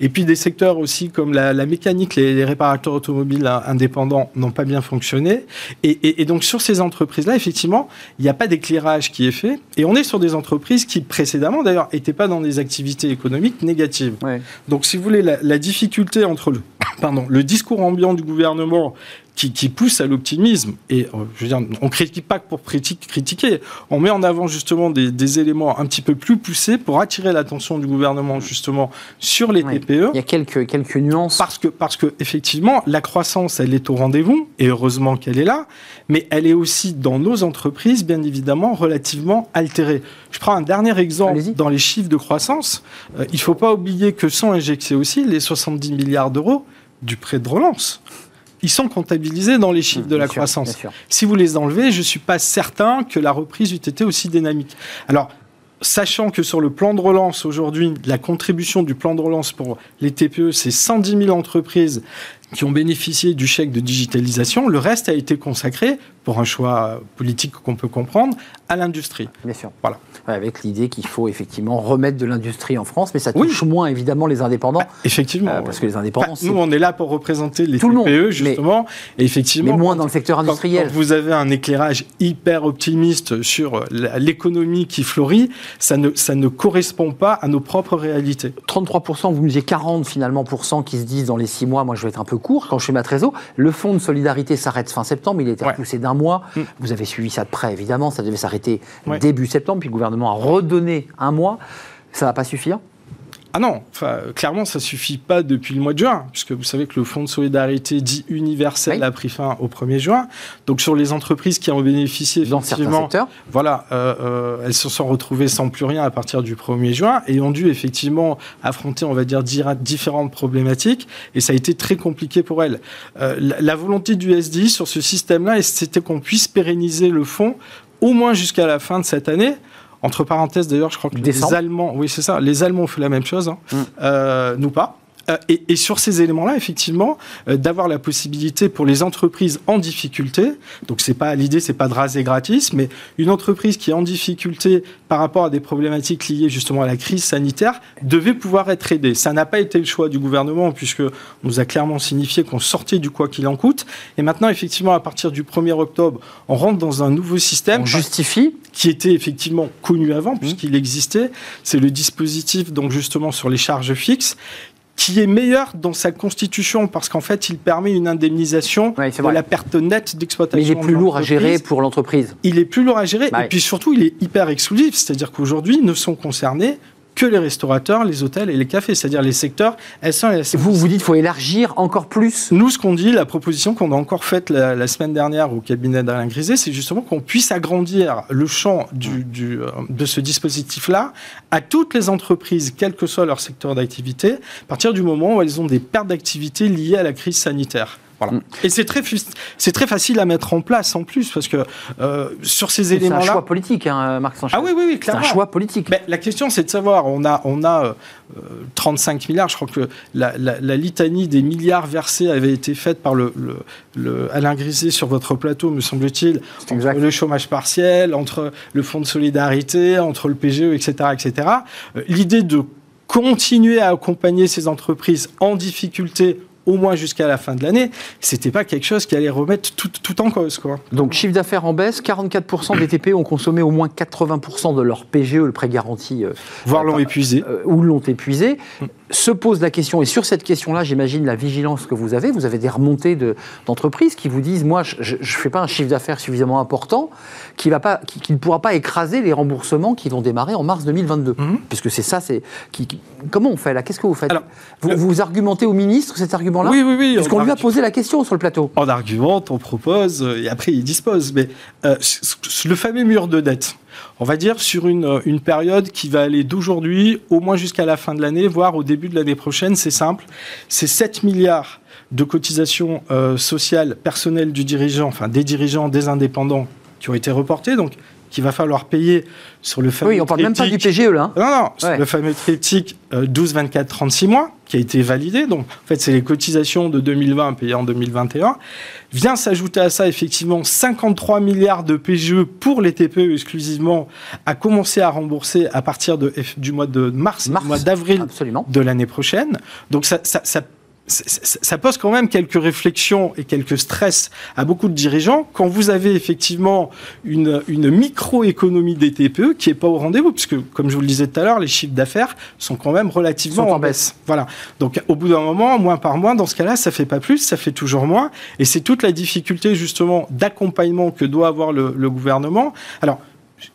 Et puis des secteurs aussi comme la, mécanique, les, réparateurs automobiles indépendants n'ont pas bien fonctionné. Et, et donc sur ces entreprises-là, effectivement, il n'y a pas d'éclairage qui est fait. Et on est sur des entreprises qui précédemment, d'ailleurs, n'étaient pas dans des activités économiques négatives. Donc, si vous voulez, la, difficulté entre le, pardon, le discours ambiant du gouvernement qui, pousse à l'optimisme. Et euh, je veux dire, on critique pas pour critiquer, on met en avant justement des, éléments un petit peu plus poussés pour attirer l'attention du gouvernement justement sur les TPE. Il y a quelques, quelques nuances. Parce que, parce que effectivement, la croissance, elle est au rendez-vous, et heureusement qu'elle est là, mais elle est aussi dans nos entreprises, bien évidemment, relativement altérée. Je prends un dernier exemple dans les chiffres de croissance. Euh, il ne faut pas oublier que sont injectés aussi les 70 milliards d'euros du prêt de relance ils sont comptabilisés dans les chiffres mmh, de la croissance. Si vous les enlevez, je ne suis pas certain que la reprise eût été aussi dynamique. Alors, sachant que sur le plan de relance, aujourd'hui, la contribution du plan de relance pour les TPE, c'est 110 000 entreprises qui ont bénéficié du chèque de digitalisation. Le reste a été consacré, pour un choix politique qu'on peut comprendre, à l'industrie. Bien sûr. Voilà. Avec l'idée qu'il faut effectivement remettre de l'industrie en France, mais ça touche moins évidemment les indépendants. Bah, effectivement. Euh, parce que les indépendants. Bah, nous, on est là pour représenter les Tout TPE, justement. Mais, et effectivement. Mais moins dans le secteur industriel. Quand, vous avez un éclairage hyper optimiste sur l'économie qui fleurit, ça ne, ça ne correspond pas à nos propres réalités. 33%, vous me disiez 40 finalement qui se disent dans les six mois, moi je vais être un peu court quand je fais ma trésor. Le fonds de solidarité s'arrête fin septembre, il a été repoussé d'un mois. Mm. Vous avez suivi ça de près, évidemment, ça devait s'arrêter début septembre, puis le gouvernement a redonné un mois. Ça ne va pas suffire ah non, enfin, clairement, ça suffit pas depuis le mois de juin, puisque vous savez que le Fonds de solidarité dit universel a pris fin au 1er juin. Donc sur les entreprises qui en ont bénéficié, dans certains secteurs, voilà, euh, euh, elles se sont retrouvées sans plus rien à partir du 1er juin et ont dû effectivement affronter, on va dire, différentes problématiques. Et ça a été très compliqué pour elles. Euh, la, la, volonté du SDI sur ce système-là, c'était qu'on puisse pérenniser le fonds au moins jusqu'à la fin de cette année. Entre parenthèses, d'ailleurs, je crois que les Allemands, oui, c'est ça, les Allemands ont fait la même chose, hein. mm. euh, nous pas. Euh, et, sur ces éléments-là, effectivement, euh, d'avoir la possibilité pour les entreprises en difficulté, donc c'est pas l'idée, c'est pas de raser gratis, mais une entreprise qui est en difficulté par rapport à des problématiques liées justement à la crise sanitaire devait pouvoir être aidée. Ça n'a pas été le choix du gouvernement puisque on nous a clairement signifié qu'on sortait du quoi qu'il en coûte. Et maintenant, effectivement, à partir du 1er octobre, on rentre dans un nouveau système. On justifie qui était effectivement connu avant mmh. puisqu'il existait. C'est le dispositif donc justement sur les charges fixes qui est meilleur dans sa constitution parce qu'en fait, il permet une indemnisation de la perte nette d'exploitation. Mais il est plus lourd à gérer pour l'entreprise. Il est plus lourd à gérer et puis surtout, il est hyper exclusif, c'est-à-dire qu'aujourd'hui, ne sont concernés que les restaurateurs, les hôtels et les cafés, c'est-à-dire les secteurs S1 et S2. Vous vous dites qu'il faut élargir encore plus Nous, ce qu'on dit, la proposition qu'on a encore faite la, semaine dernière au cabinet d'Alain Griset, c'est justement qu'on puisse agrandir le champ du, du, euh, de ce dispositif-là à toutes les entreprises, quel que soit leur secteur d'activité, à partir du moment où elles ont des pertes d'activité liées à la crise sanitaire. Mm. Et c'est très, c'est très facile à mettre en place en plus, parce que euh, sur ces éléments-là. C'est un choix politique, hein, Marc Sanchez. Ah oui, oui, oui clairement. C'est un choix politique. Mais la question, c'est de savoir on a, on a 35 euh, milliards, je crois que la, la, litanie des milliards versés avait été faite par le, le, Alain Griset sur votre plateau, me semble-t-il, entre le chômage partiel, entre le fonds de solidarité, entre le PGE, etc. etc. Euh, l'idée de continuer à accompagner ces entreprises en difficulté au moins jusqu'à la fin de l'année, c'était pas quelque chose qui allait remettre tout, tout en cause. Quoi. Donc chiffre d'affaires en baisse, 44% des TPE ont consommé au moins 80% de leur PGE, le prêt garanti. Euh, Voire l'ont épuisé. Euh, ou l'ont épuisé. Se pose la question, et sur cette question-là, j'imagine la vigilance que vous avez, vous avez des remontées d'entreprises qui vous disent, moi, je ne fais pas un chiffre d'affaires suffisamment important qui, va pas, qui, ne pourra pas écraser les remboursements qui vont démarrer en mars 2022. Mhm. Puisque c'est ça, c'est... Qui, comment on fait là? Qu'est-ce que vous faites? Vous, vous, argumentez au ministre cet argument-là? Oui, oui, oui. Parce qu'on lui a posé la question sur le plateau? On argumente, on propose, et après il dispose. Mais euh, le fameux mur de dette, on va dire sur une, une période qui va aller d'aujourd'hui au moins jusqu'à la fin de l'année, voire au début de l'année prochaine. C'est simple, c'est 7 milliards de cotisations euh, sociales personnelles du dirigeant, enfin des dirigeants, des indépendants qui ont été reportés. Donc qu'il va falloir payer sur le fameux. Oui, on parle même pas du PGE là. Hein. Non, non, sur le fameux triptyque 12, 24, 36 mois qui a été validé. Donc, en fait, c'est les cotisations de 2020 payées en 2021. Vient s'ajouter à ça, effectivement, 53 milliards de PGE pour les TPE exclusivement à commencer à rembourser à partir de, du mois de mars, mars du mois d'avril de l'année prochaine. Donc, ça, ça, ça ça pose quand même quelques réflexions et quelques stress à beaucoup de dirigeants quand vous avez effectivement une, une microéconomie des TPE qui est pas au rendez-vous, puisque comme je vous le disais tout à l'heure, les chiffres d'affaires sont quand même relativement en baisse. Voilà. Donc au bout d'un moment, moins par mois, dans ce cas-là, ça fait pas plus, ça fait toujours moins, et c'est toute la difficulté justement d'accompagnement que doit avoir le, le gouvernement. Alors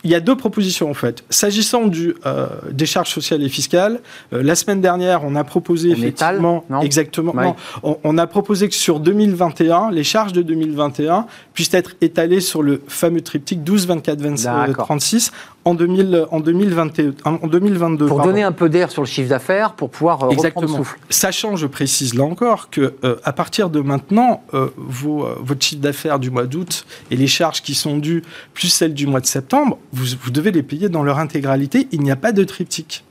il y a deux propositions en fait. S'agissant du, euh, des charges sociales et fiscales, euh, la semaine dernière, on a proposé effectivement, exactement, on, a proposé que sur 2021, les charges de 2021 puissent être étalées sur le fameux triptyque 12, 24, 25, 36 en, 2000, en, 2021, en 2022. Pour donner un peu d'air sur le chiffre d'affaires, pour pouvoir euh, Exactement. reprendre souffle. Sachant, je précise là encore, que euh, à partir de maintenant, euh, vos, votre chiffre d'affaires du mois d'août et les charges qui sont dues, plus celles du mois de septembre, vous, vous devez les payer dans leur intégralité. Il n'y a pas de triptyque.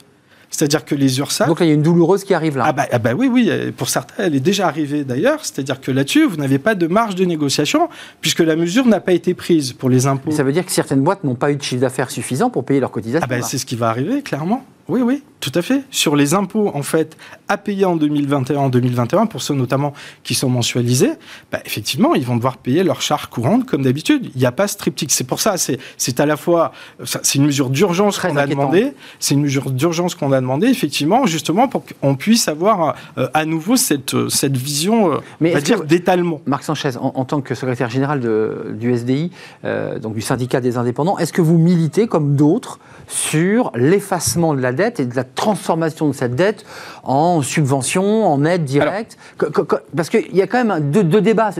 C'est-à-dire que les URSAF. Donc là, il y a une douloureuse qui arrive là. Ah bah, ah bah oui, oui. Pour certains, elle est déjà arrivée d'ailleurs. C'est-à-dire que là-dessus, vous n'avez pas de marge de négociation puisque la mesure n'a pas été prise pour les impôts. Mais ça veut dire que certaines boîtes n'ont pas eu de chiffre d'affaires suffisant pour payer leurs cotisations. Ah bah, c'est ce qui va arriver, clairement. Oui, oui, tout à fait. Sur les impôts, en fait, à payer en 2021, en 2021, pour ceux notamment qui sont mensualisés, bah, effectivement, ils vont devoir payer leur charge courante comme d'habitude. Il n'y a pas ce triptyque. C'est pour ça, c'est à la fois, c'est une mesure d'urgence qu'on a demandé. C'est une mesure d'urgence qu'on a demandé, effectivement, justement, pour qu'on puisse avoir euh, à nouveau cette, cette vision, euh, on va dire, d'étalement. Marc Sanchez, en, tant que secrétaire général de, du SDI, euh, donc du syndicat des indépendants, est-ce que vous militez, comme d'autres, sur l'effacement de la dette et de la transformation de cette dette en subvention, en aide directe Parce qu'il y a quand même deux, débats.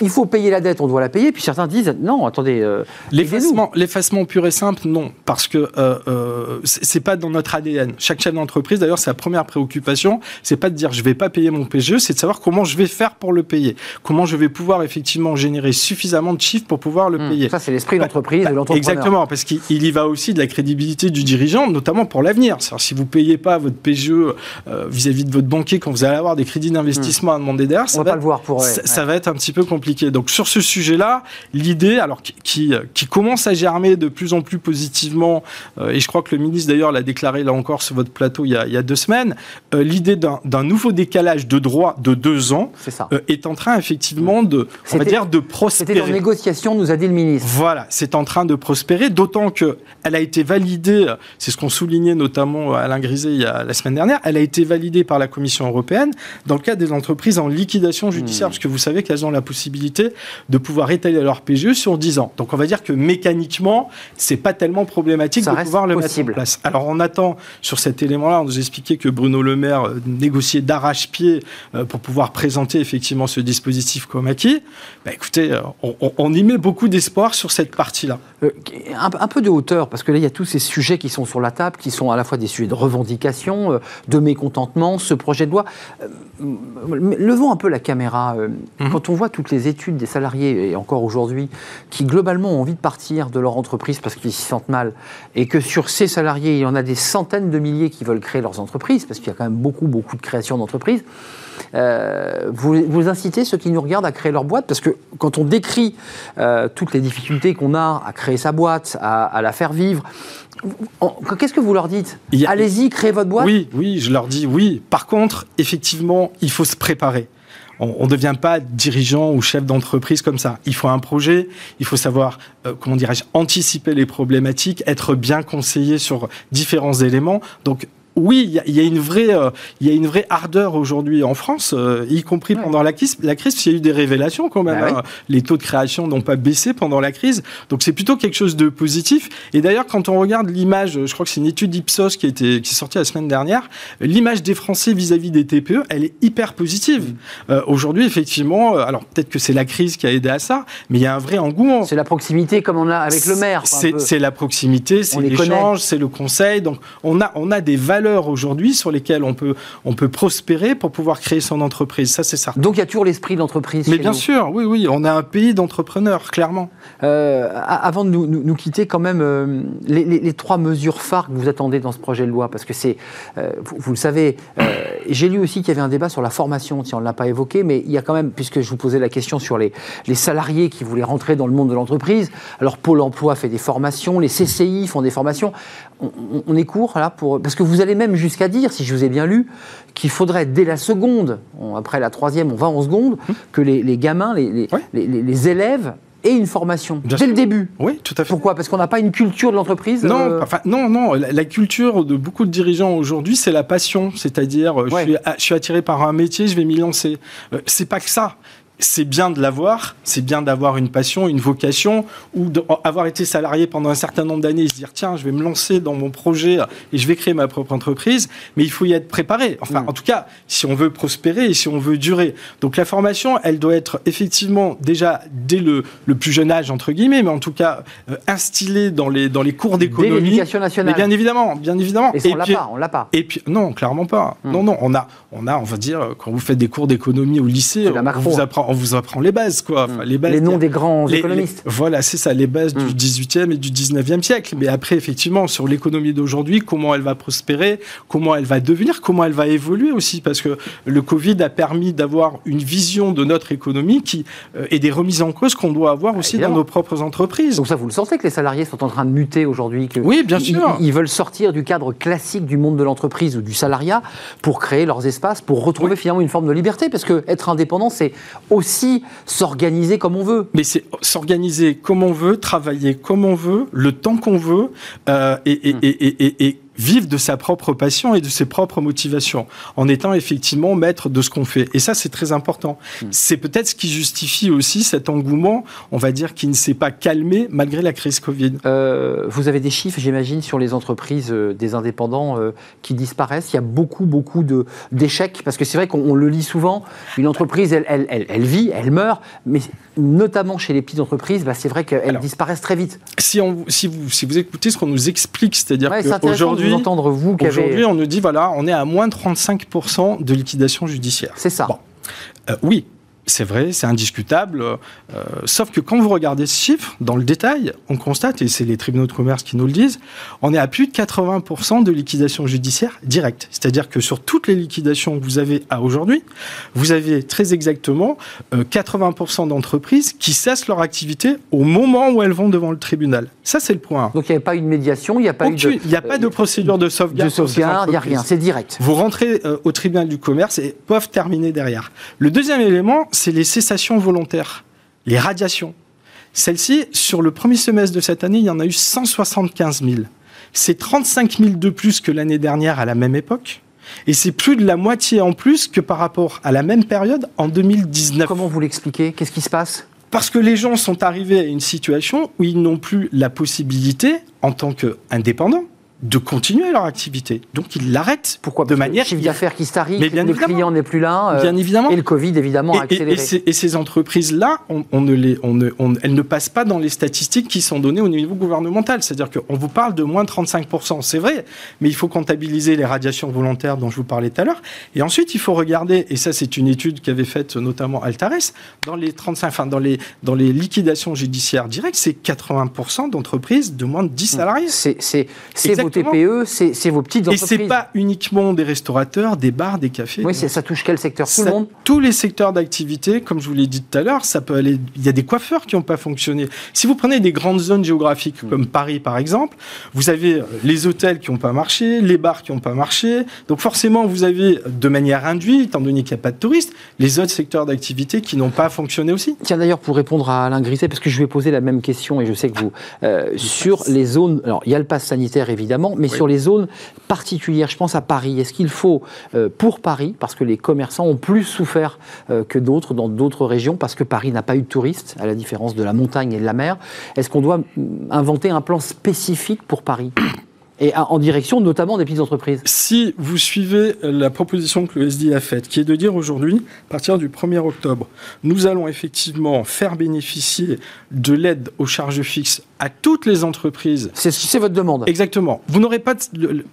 Il faut payer la dette, on doit la payer, puis certains disent non, attendez. Euh, l'effacement pur et simple, non, parce que euh, euh, c'est pas dans notre ADN. Chaque chef d'entreprise, d'ailleurs, sa première préoccupation, c'est pas de dire je vais pas payer mon PGE, c'est de savoir comment je vais faire pour le payer, comment je vais pouvoir effectivement générer suffisamment de chiffres pour pouvoir le hmm. payer. Ça, c'est l'esprit d'entreprise bah, de l'entrepreneur. Exactement, parce qu'il y va aussi de la crédibilité du dirigeant, notamment pour l'avenir. Si vous payez pas votre PGE euh, vis-à-vis de votre banquier quand vous allez avoir des crédits d'investissement à demander derrière, ça, va, le voir pour, ça, va être un petit peu compliqué. Donc sur ce sujet-là, l'idée, alors qui, qui, commence à germer de plus en plus positivement, euh, et je crois que le ministre d'ailleurs l'a déclaré là encore sur votre plateau il y a, il y a deux semaines, euh, l'idée d'un nouveau décalage de droit de deux ans est, en train effectivement de, on va dire, de prospérer. C'était en négociation, nous a dit le ministre. Voilà, c'est en train de prospérer, d'autant que elle a été validée, c'est ce qu'on soulignait notamment Alain Griset il y a, la semaine dernière, elle a été validée par la Commission européenne dans le cadre des entreprises en liquidation judiciaire, hmm. parce que vous savez qu'elles ont la possibilité de pouvoir étaler leur PGE sur 10 ans. Donc on va dire que mécaniquement, c'est pas tellement problématique de pouvoir le mettre en place. Alors on attend sur cet élément-là, on nous expliquait que Bruno Le Maire euh, négociait d'arrache-pied euh, pour pouvoir présenter effectivement ce dispositif comme acquis. Bah, écoutez, euh, on, y met beaucoup d'espoir sur cette partie-là. un, un, peu de hauteur, parce que là, il y a tous ces sujets qui sont sur la table, qui sont à la fois des sujets de revendication, euh, de mécontentement, ce projet de loi. Euh, levons un peu la caméra. Euh, mhm. Quand on voit toutes les études des salariés, et encore aujourd'hui, qui globalement ont envie de partir de leur entreprise parce qu'ils s'y sentent mal, et que sur ces salariés, il y en a des centaines de milliers qui veulent créer leurs entreprises, parce qu'il y a quand même beaucoup, beaucoup de création d'entreprises, vous, vous, incitez ceux qui nous regardent à créer leur boîte Parce que quand on décrit toutes les difficultés qu'on a à créer sa boîte, à, à la faire vivre, Qu'est-ce que vous leur dites Allez-y, créez votre boîte Oui, oui, je leur dis oui. Par contre, effectivement, il faut se préparer. On ne devient pas dirigeant ou chef d'entreprise comme ça. Il faut un projet, il faut savoir, euh, comment dirais-je, anticiper les problématiques, être bien conseillé sur différents éléments. Donc, oui, il y, a une vraie, euh, y a une vraie ardeur aujourd'hui en France, euh, y compris pendant la crise. La crise, il y a eu des révélations quand même. Bah hein. Les taux de création n'ont pas baissé pendant la crise, donc c'est plutôt quelque chose de positif. Et d'ailleurs, quand on regarde l'image, je crois que c'est une étude Ipsos qui, qui est sortie la semaine dernière, l'image des Français vis-à-vis des TPE, elle est hyper positive. Mm. Euh, aujourd'hui, effectivement, alors peut-être que c'est la crise qui a aidé à ça, mais il y a un vrai engouement. C'est la proximité comme on a avec le maire. C'est la proximité, c'est l'échange, c'est le conseil. Donc on a, on a des valeurs aujourd'hui sur lesquelles on peut, on peut prospérer pour pouvoir créer son entreprise. Ça, c'est ça. Donc il y a toujours l'esprit d'entreprise. Mais bien sûr, oui, oui, on a un pays d'entrepreneurs, clairement. Euh, avant de nous, quitter, quand même, euh, les, trois mesures phares que vous attendez dans ce projet de loi, parce que c'est, euh, vous, le savez, j'ai lu aussi qu'il y avait un débat sur la formation, si on ne l'a pas évoqué, mais il y a quand même, puisque je vous posais la question sur les, les salariés qui voulaient rentrer dans le monde de l'entreprise, alors Pôle emploi fait des formations, les CCI font des formations. On, est court là pour parce que vous allez même jusqu'à dire, si je vous ai bien lu, qu'il faudrait dès la seconde, après la troisième, on va en seconde, hum. que les, gamins, les, les élèves et une formation dès le début. Oui, tout à fait. Pourquoi? Parce qu'on n'a pas une culture de l'entreprise Non, euh enfin, non, non. La, culture de beaucoup de dirigeants aujourd'hui, c'est la passion. C'est-à-dire, euh, je, suis, je, suis, attiré par un métier, je vais m'y lancer. Euh, c'est pas que ça c'est bien de l'avoir, c'est bien d'avoir une passion, une vocation, ou d'avoir été salarié pendant un certain nombre d'années et se dire tiens, je vais me lancer dans mon projet et je vais créer ma propre entreprise, mais il faut y être préparé. Enfin, mm. en tout cas, si on veut prospérer et si on veut durer. Donc la formation, elle doit être effectivement déjà dès le, plus jeune âge, entre guillemets, mais en tout cas euh, instillée dans les, dans les cours d'économie. l'éducation nationale. Mais bien évidemment, bien évidemment. Et, on l'a pas, on l'a pas. Et puis, non, clairement pas. Mm. Non, non, on a, on a, on va dire, quand vous faites des cours d'économie au lycée, on vous apprend on vous apprend les bases, quoi. Enfin, les, bases, les noms des grands économistes. voilà, c'est ça, les bases du 18e mm. et du 19e siècle. Mais après, effectivement, sur l'économie d'aujourd'hui, comment elle va prospérer, comment elle va devenir, comment elle va évoluer aussi, parce que le Covid a permis d'avoir une vision de notre économie qui, euh, et des remises en cause qu'on doit avoir aussi dans nos propres entreprises. Donc ça, vous le sentez que les salariés sont en train de muter aujourd'hui Oui, bien sûr. Ils, veulent sortir du cadre classique du monde de l'entreprise ou du salariat pour créer leurs espaces, pour retrouver finalement une forme de liberté, parce que être indépendant, c'est aussi s'organiser comme on veut. Mais c'est s'organiser comme on veut, travailler comme on veut, le temps qu'on veut, euh, et, et, hmm. et, et vivre de sa propre passion et de ses propres motivations, en étant effectivement maître de ce qu'on fait. Et ça, c'est très important. Hmm. C'est peut-être ce qui justifie aussi cet engouement, on va dire, qui ne s'est pas calmé malgré la crise Covid. Euh, vous avez des chiffres, j'imagine, sur les entreprises euh, des indépendants euh, qui disparaissent. Il y a beaucoup, beaucoup d'échecs, parce que c'est vrai qu'on le lit souvent. Une entreprise, elle, elle, elle, elle, vit, elle meurt, mais notamment chez les petites entreprises, bah, c'est vrai qu'elles disparaissent très vite. Si, on, si, vous, si vous écoutez ce qu'on nous explique, c'est-à-dire qu'aujourd'hui, vous Aujourd'hui, on nous dit, voilà, on est à moins de 35% de liquidation judiciaire. C'est ça. Euh, oui, c'est vrai, c'est indiscutable. Euh, sauf que quand vous regardez ce chiffre, dans le détail, on constate, et c'est les tribunaux de commerce qui nous le disent, on est à plus de 80% de liquidation judiciaire directe. C'est-à-dire que sur toutes les liquidations que vous avez à aujourd'hui, vous avez très exactement 80% euh, d'entreprises qui cessent leur activité au moment où elles vont devant le tribunal. Ça, c'est le point. Donc il n'y a pas une médiation, il n'y a pas de... Il n'y a pas de procédure de sauvegarde. De sauvegarde, il n'y a rien, c'est direct. Vous rentrez euh, au tribunal du commerce et peuvent terminer derrière. Le deuxième élément, c'est les cessations volontaires, les radiations. Celles-ci, sur le premier semestre de cette année, il y en a eu 175 000. C'est 35 000 de plus que l'année dernière à la même époque. Et c'est plus de la moitié en plus que par rapport à la même période en 2019. Comment vous l'expliquez? Qu'est-ce qui se passe? Parce que les gens sont arrivés à une situation où ils n'ont plus la possibilité, en tant qu'indépendants, de continuer leur activité. Donc ils l'arrêtent. Pourquoi? De manière chiffre d'affaires qui starie, le client n'est plus là. Euh, bien évidemment. Et le Covid évidemment a accéléré. Et, ces, entreprises-là, on, ne les, on elles ne passent pas dans les statistiques qui sont données au niveau gouvernemental. C'est-à-dire qu'on vous parle de moins de 35%, c'est vrai, mais il faut comptabiliser les radiations volontaires dont je vous parlais tout à l'heure. Et ensuite, il faut regarder, et ça c'est une étude qu'avait faite notamment Altares, dans les 35, enfin dans les dans les liquidations judiciaires directes, c'est 80% d'entreprises de moins de 10 salariés. C'est TPE, c'est vos petites entreprises. Et c'est pas uniquement des restaurateurs, des bars, des cafés. Oui, ça touche quel secteur? Tout le monde? Tous les secteurs d'activité, comme je vous l'ai dit tout à l'heure, ça peut aller. Il y a des coiffeurs qui n'ont pas fonctionné. Si vous prenez des grandes zones géographiques hmm. comme Paris par exemple, vous avez euh, les hôtels qui n'ont pas marché, les bars qui n'ont pas marché. Donc forcément, vous avez de manière induite, étant donné qu'il n'y a pas de touristes, les autres secteurs d'activité qui n'ont pas fonctionné aussi. Tiens d'ailleurs pour répondre à Alain Griset, parce que je lui ai posé la même question et je sais que vous euh, sur les zones. Alors il y a le pass sanitaire évidemment mais sur les zones particulières, je pense à Paris, est-ce qu'il faut, euh, pour Paris, parce que les commerçants ont plus souffert euh, que d'autres dans d'autres régions, parce que Paris n'a pas eu de touristes, à la différence de la montagne et de la mer, est-ce qu'on doit inventer un plan spécifique pour Paris? Et en direction notamment des petites entreprises. Si vous suivez la proposition que le SD a faite, qui est de dire aujourd'hui, à partir du 1er octobre, nous allons effectivement faire bénéficier de l'aide aux charges fixes à toutes les entreprises. C'est votre demande. Exactement. Vous n'aurez pas, de,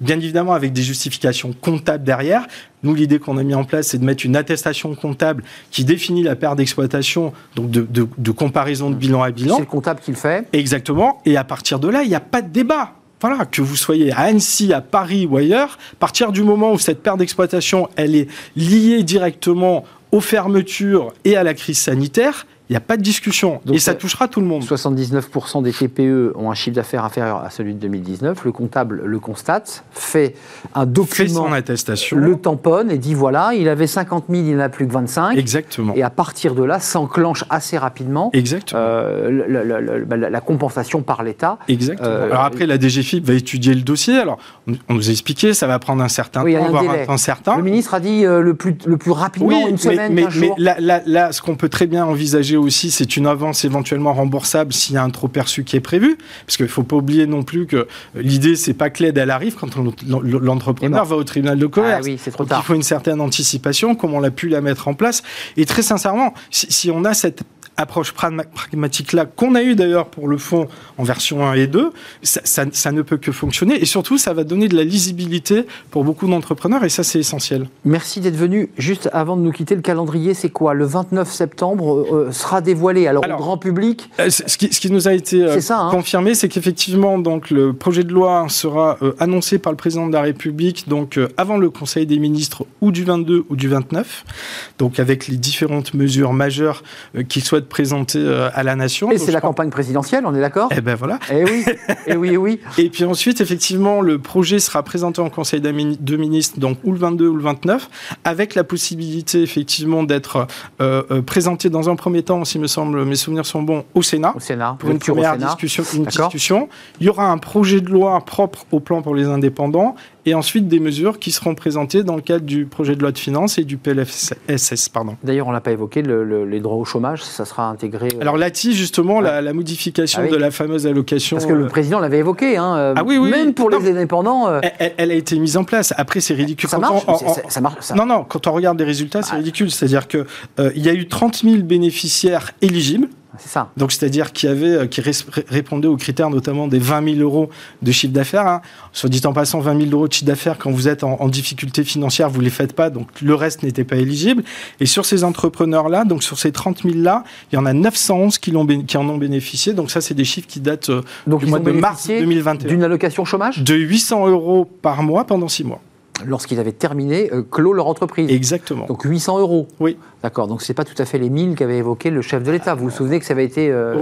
bien évidemment, avec des justifications comptables derrière. Nous, l'idée qu'on a mis en place, c'est de mettre une attestation comptable qui définit la perte d'exploitation, donc de, de, comparaison de bilan à bilan. C'est le comptable qui le fait. Exactement. Et à partir de là, il n'y a pas de débat voilà, que vous soyez à Annecy, à Paris ou ailleurs, à partir du moment où cette perte d'exploitation, elle est liée directement aux fermetures et à la crise sanitaire, il n'y a pas de discussion. et ça touchera tout le monde. 79% des TPE ont un chiffre d'affaires inférieur à celui de 2019. Le comptable le constate, fait un document, fait attestation. le tamponne et dit voilà, il avait 50 000, il n'en a plus que 25. Exactement. Et à partir de là, s'enclenche assez rapidement Exactement. Euh, bah, la, compensation par l'État. Exactement. Euh, Alors après, la DGFIP va étudier le dossier. Alors, on nous a expliqué, ça va prendre un certain temps, voire un temps certain. Le ministre a dit euh, le, plus, le plus rapidement, une semaine, mais, mais, mais là, là, ce qu'on peut très bien envisager aussi, c'est une avance éventuellement remboursable s'il y a un trop perçu qui est prévu. Parce qu'il ne faut pas oublier non plus que l'idée, c'est pas que l'aide, elle arrive quand l'entrepreneur va au tribunal de commerce. Ah oui, c'est trop tard. il faut une certaine anticipation, comme on l'a pu la mettre en place. Et très sincèrement, si, on a cette approche pragmatique-là, qu'on a eu d'ailleurs pour le fonds en version 1 et 2, ça, ça, ne peut que fonctionner. Et surtout, ça va donner de la lisibilité pour beaucoup d'entrepreneurs, et ça, c'est essentiel. Merci d'être venu. Juste avant de nous quitter, le calendrier, c'est quoi? Le 29 septembre euh, sera dévoilé alors, au grand public? euh, ce, qui, ce, qui, nous a été euh, hein. confirmé, c'est qu'effectivement, donc le projet de loi sera annoncé par le président de la République donc avant le Conseil des ministres ou du 22 ou du 29, donc avec les différentes mesures majeures qu'il souhaite présenter à la nation. Et c'est la campagne présidentielle, on est d'accord? Eh ben voilà. Eh oui, eh oui, oui. Et puis ensuite, effectivement, le projet sera présenté en Conseil de ministres, donc ou le 22 ou le 29, avec la possibilité effectivement d'être euh, euh, présenté dans un premier temps, si me semble mes souvenirs sont bons, au Sénat. Au Sénat. Pour une première discussion, une discussion. Il y aura un projet de loi propre au plan pour les indépendants et ensuite des mesures qui seront présentées dans le cadre du projet de loi de finances et du PLFSS. Pardon. D'ailleurs, on l'a pas évoqué, les droits au chômage, ça sera intégré. Euh, Alors l'ATI, justement, la, modification ah de la fameuse allocation. Parce que le président l'avait évoqué, hein, ah oui, oui, même pour les indépendants. Elle, a été mise en place. Après, c'est ridicule. Ça marche, ça marche Non, non, quand on regarde les résultats, c'est ah. ridicule. C'est-à-dire qu'il euh, il y a eu 30 000 bénéficiaires éligibles. C'est ça. Donc, c'est-à-dire qui, avait, euh, qui répondait aux critères notamment des 20 000 euros de chiffre d'affaires. Hein. Soit dit en passant, 20 000 euros de chiffre d'affaires, quand vous êtes en, difficulté financière, vous ne les faites pas, donc le reste n'était pas éligible. Et sur ces entrepreneurs-là, donc sur ces 30 000 là, il y en a 911 qui, qui en ont bénéficié. Donc ça, c'est des chiffres qui datent euh, du mois de mars 2021. D'une allocation chômage? De 800 euros par mois pendant 6 mois lorsqu'ils avaient terminé, euh, clos leur entreprise. Exactement. Donc 800 euros. Oui. D'accord, donc ce n'est pas tout à fait les 1000 qu'avait évoqué le chef de l'État. Vous vous souvenez que ça avait été euh,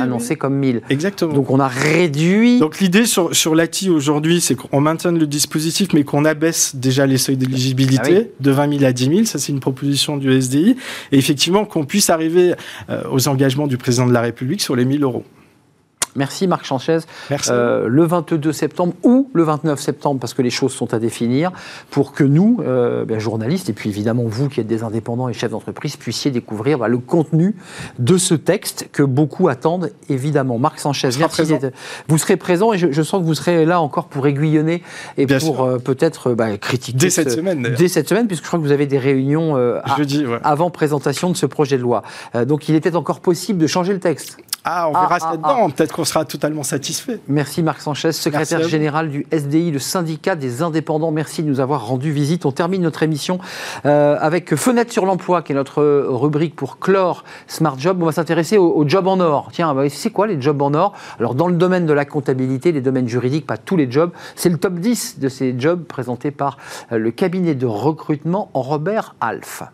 annoncé comme 1000 Exactement. Donc on a réduit. Donc l'idée sur, sur l'ATI aujourd'hui, c'est qu'on maintienne le dispositif, mais qu'on abaisse déjà les seuils d'éligibilité ah de 20 000 à 10 000. Ça, c'est une proposition du SDI. Et effectivement, qu'on puisse arriver euh, aux engagements du président de la République sur les 1000 euros. Merci Marc Sanchez. Merci. Euh, le 22 septembre ou le 29 septembre, parce que les choses sont à définir, pour que nous, euh, ben, journalistes, et puis évidemment vous qui êtes des indépendants et chefs d'entreprise, puissiez découvrir ben, le contenu de ce texte que beaucoup attendent, évidemment. Marc Sanchez, merci. Vous serez présent et je, sens que vous serez là encore pour aiguillonner et pour euh, peut-être ben, critiquer. Dès cette semaine. Dès cette semaine, puisque je crois que vous avez des réunions avant présentation de ce projet de loi. donc il était encore possible de changer le texte. Ah, on verra ah, ça dedans. Peut-être qu'on sera totalement satisfait. Merci Marc Sanchez, secrétaire général du SDI, le syndicat des indépendants. Merci de nous avoir rendu visite. On termine notre émission euh, avec Fenêtre sur l'emploi, qui est notre rubrique pour clore Smart Job. On va s'intéresser aux, jobs en or. Tiens, bah, c'est quoi les jobs en or? Alors, dans le domaine de la comptabilité, les domaines juridiques, pas tous les jobs. C'est le top 10 de ces jobs présentés par euh, le cabinet de recrutement Robert Alf.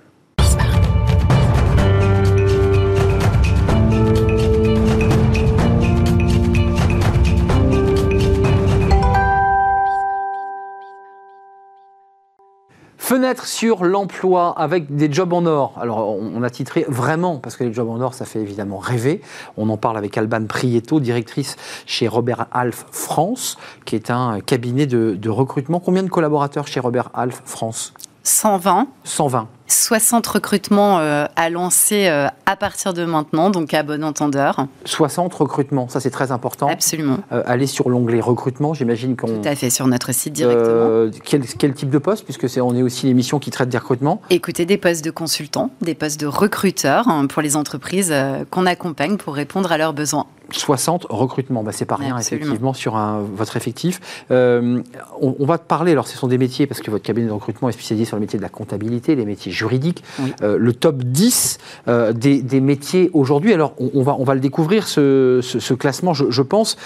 Sur l'emploi avec des jobs en or. Alors, on a titré vraiment, parce que les jobs en or, ça fait évidemment rêver. On en parle avec Alban Prieto, directrice chez Robert Alf France, qui est un cabinet de, de recrutement. Combien de collaborateurs chez Robert Alf France? 120. 120. 60 recrutements euh, à lancer euh, à partir de maintenant, donc à bon entendeur. 60 recrutements, ça c'est très important. Absolument. Euh, allez sur l'onglet recrutement, j'imagine qu'on... Tout à fait, sur notre site directement. Quel, quel, type de poste, puisque c'est on est aussi l'émission qui traite des recrutements Écoutez, des postes de consultants, des postes de recruteurs hein, pour les entreprises qu'on accompagne pour répondre à leurs besoins. 60 recrutements, bah, c'est pas rien effectivement sur un, votre effectif. On, va parler, alors ce sont des métiers, parce que votre cabinet de recrutement est spécialisé sur le métier de la comptabilité, les métiers juridiques, euh, le top 10 euh, des, des, métiers aujourd'hui. Alors on, va, on va le découvrir, ce, ce, classement, je, je pense.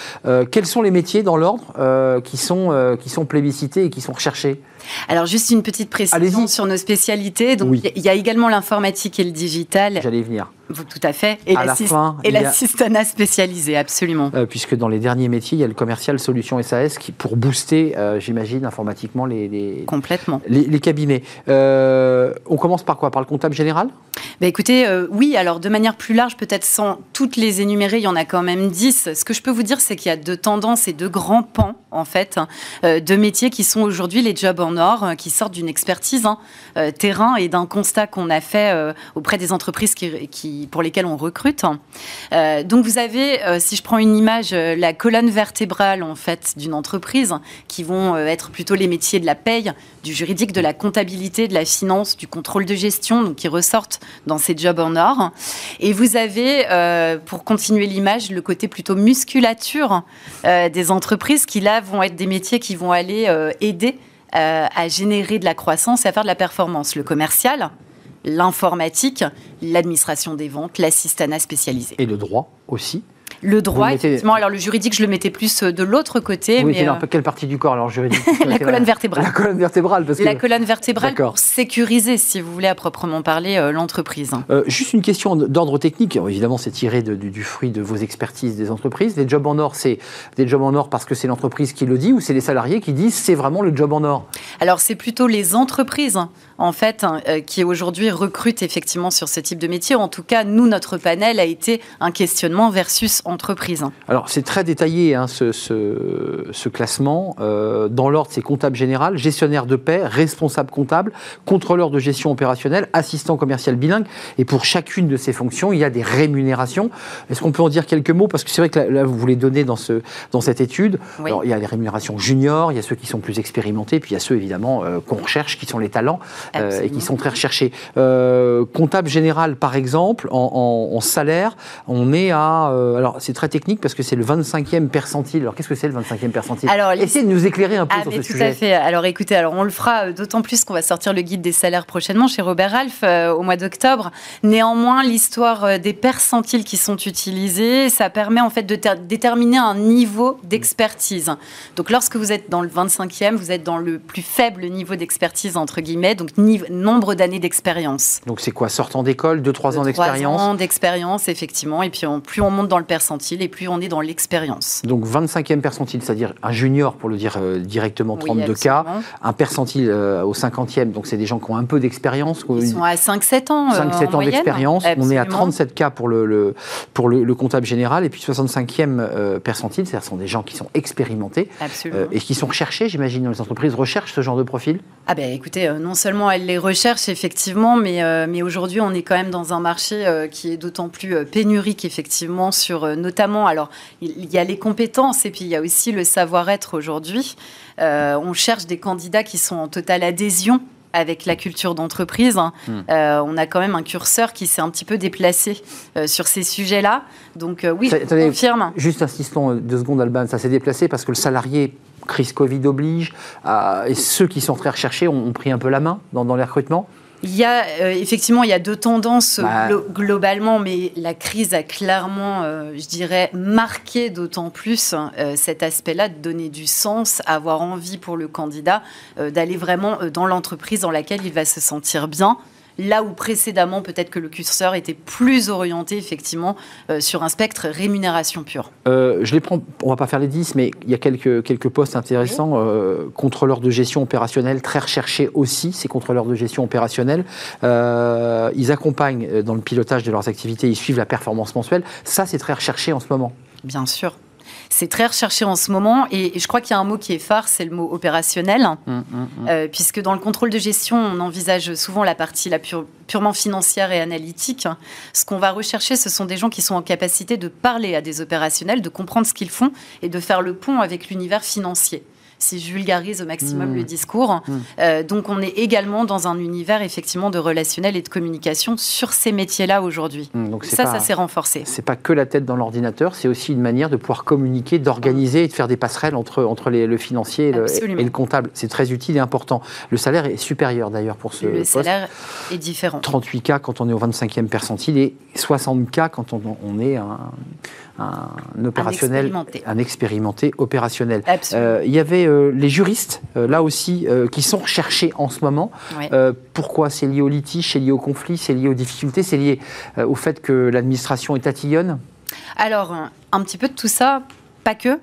quels sont les métiers dans l'ordre qui, sont, qui sont plébiscités et qui sont recherchés? Alors juste une petite précision sur nos spécialités. Donc il y a également l'informatique et le digital. J'allais y venir. Tout à fait. Et l'assistanat spécialisé, absolument. Euh, puisque dans les derniers métiers, il y a le commercial solution SAS qui, pour booster, euh, j'imagine, informatiquement les, Complètement. les, cabinets. Euh, on commence par quoi? Par le comptable général? Bah Écoutez, oui, alors de manière plus large, peut-être sans toutes les énumérer, il y en a quand même 10. Ce que je peux vous dire, c'est qu'il y a deux tendances et deux grands pans, en fait, de métiers qui sont aujourd'hui les jobs en or, qui sortent d'une expertise hein, terrain et d'un constat qu'on a fait auprès des entreprises qui, pour lesquels on recrute. Euh, donc vous avez, euh, si je prends une image, euh, la colonne vertébrale en fait d'une entreprise, qui vont être plutôt les métiers de la paye, du juridique, de la comptabilité, de la finance, du contrôle de gestion, donc qui ressortent dans ces jobs en or. Et vous avez, euh, pour continuer l'image, le côté plutôt musculature euh, des entreprises qui là vont être des métiers qui vont aller euh, aider à générer de la croissance et à faire de la performance. Le commercial, l'informatique, l'administration des ventes, l'assistanat spécialisé. Et le droit aussi le droit, effectivement. Alors le juridique, je le mettais plus euh, de l'autre côté. Vous mais euh... quelle partie du corps alors juridique La colonne vertébrale. La colonne vertébrale, parce que... La colonne vertébrale pour sécuriser, si vous voulez, à proprement parler, euh, l'entreprise. Euh, juste une question d'ordre technique. évidemment, c'est tiré de, du, fruit de vos expertises des entreprises. Les jobs en or, c'est des jobs en or parce que c'est l'entreprise qui le dit ou c'est les salariés qui disent c'est vraiment le job en or? Alors c'est plutôt les entreprises en fait, hein, qui aujourd'hui recrutent effectivement sur ce type de métier. En tout cas, nous, notre panel a été un questionnement versus entreprise. Alors, c'est très détaillé, hein, ce, ce, classement. Euh, dans l'ordre, c'est comptable général, gestionnaire de paix, responsable comptable, contrôleur de gestion opérationnelle, assistant commercial bilingue. Et pour chacune de ces fonctions, il y a des rémunérations. Est-ce qu'on peut en dire quelques mots? Parce que c'est vrai que là, vous voulez donner dans, ce, dans cette étude. Alors, il y a les rémunérations juniors, il y a ceux qui sont plus expérimentés, puis il y a ceux, évidemment, euh, qu'on recherche, qui sont les talents euh, et qui sont très recherchés. comptable général, par exemple, en, en salaire, on est à... alors, c'est très technique parce que c'est le 25e percentile. Alors, qu'est-ce que c'est le 25e percentile? Alors, Essayez de nous éclairer un peu ah, sur ce tout sujet. à fait. Alors, écoutez, alors on le fera euh, d'autant plus qu'on va sortir le guide des salaires prochainement chez Robert Ralph euh, au mois d'octobre. Néanmoins, l'histoire euh, des percentiles qui sont utilisés, ça permet en fait de déterminer un niveau d'expertise. Donc, lorsque vous êtes dans le 25e, vous êtes dans le plus faible niveau d'expertise, entre guillemets, donc nombre d'années d'expérience. Donc, c'est quoi Sortant d'école, 2-3 ans d'expérience 3 ans d'expérience, effectivement. Et puis, plus on monte dans le percentile, et plus on est dans l'expérience. Donc 25e percentile, c'est-à-dire un junior, pour le dire euh, directement, 32 cas, un percentile euh, au 50e, donc c'est des gens qui ont un peu d'expérience. Ils sont à 5-7 ans. 5-7 ans d'expérience. On est à 37 cas pour le, pour le, comptable général, et puis 65e euh, percentile, c'est-à-dire sont des gens qui sont expérimentés et qui sont recherchés, j'imagine, dans les entreprises, recherchent ce genre de profil Ah ben écoutez, non seulement elles les recherchent, effectivement, mais, mais aujourd'hui, on est quand même dans un marché qui est d'autant plus pénurique, effectivement, sur notamment alors, il y a les compétences et puis il y a aussi le savoir-être aujourd'hui. Euh, on cherche des candidats qui sont en totale adhésion avec la culture d'entreprise. Hein. Hmm. Euh, on a quand même un curseur qui s'est un petit peu déplacé euh, sur ces sujets-là. Donc oui, je confirme. Juste insistons deux secondes, Alban. Ça s'est déplacé parce que le salarié, crise Covid oblige, et ceux qui sont très recherchés ont, pris un peu la main dans les recrutements il y a euh, effectivement il y a deux tendances bah. globalement, mais la crise a clairement, euh, je dirais, marqué d'autant plus euh, cet aspect-là de donner du sens, avoir envie pour le candidat d'aller vraiment dans l'entreprise dans laquelle il va se sentir bien là où précédemment peut-être que le curseur était plus orienté effectivement euh, sur un spectre rémunération pure. Euh, je les prends, on va pas faire les 10, mais il y a quelques, quelques postes intéressants. Euh, contrôleurs de gestion opérationnelle, très recherchés aussi, ces contrôleurs de gestion opérationnelle. ils accompagnent dans le pilotage de leurs activités, ils suivent la performance mensuelle. Ça, c'est très recherché en ce moment. Bien sûr. C'est très recherché en ce moment et, je crois qu'il y a un mot qui est phare, c'est le mot opérationnel, mmh, mmh, mmh. Euh, puisque dans le contrôle de gestion, on envisage souvent la partie la purement financière et analytique. Ce qu'on va rechercher, ce sont des gens qui sont en capacité de parler à des opérationnels, de comprendre ce qu'ils font et de faire le pont avec l'univers financier si je vulgarise au maximum hmm. le discours. Hmm. Euh, donc on est également dans un univers effectivement de relationnel et de communication sur ces métiers-là aujourd'hui. Donc ça, ça s'est renforcé. C'est pas que la tête dans l'ordinateur, c'est aussi une manière de pouvoir communiquer, d'organiser et de faire des passerelles entre, entre les, le financier et le, comptable. C'est très utile et important. Le salaire est supérieur d'ailleurs pour ce le poste. Salaire est différent. 38 cas quand on est au 25e percentile et 60 cas quand on, on est un un opérationnel, un expérimenté, opérationnel. Euh, il y avait euh, les juristes, euh, là aussi, qui sont recherchés en ce moment. pourquoi C'est lié au litige, c'est lié au conflit, c'est lié aux difficultés, c'est lié au fait que l'administration est tatillonne? Alors, un petit peu de tout ça, pas que.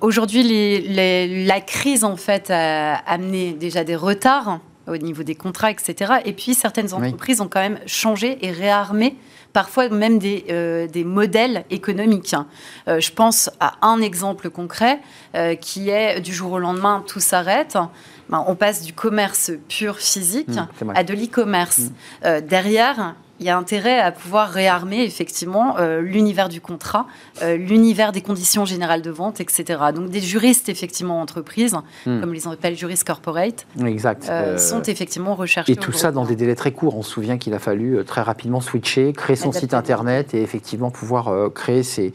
Aujourd'hui, la crise, en fait, a amené déjà des retards au niveau des contrats, etc. Et puis, certaines entreprises ont quand même changé et réarmé parfois même des, euh, des modèles économiques. Euh, je pense à un exemple concret euh, qui est du jour au lendemain, tout s'arrête. Ben, on passe du commerce pur physique mmh, à de l'e-commerce. Mmh. derrière, il y a intérêt à pouvoir réarmer effectivement euh, l'univers du contrat, euh, l'univers des conditions générales de vente, etc. Donc des juristes effectivement entreprises, Hmm. comme les appelle juristes corporate, Exact. euh, sont effectivement recherchés. Et tout ça dans des délais très courts. On se souvient qu'il a fallu très rapidement switcher, créer son Adapter. site internet et effectivement pouvoir créer ces,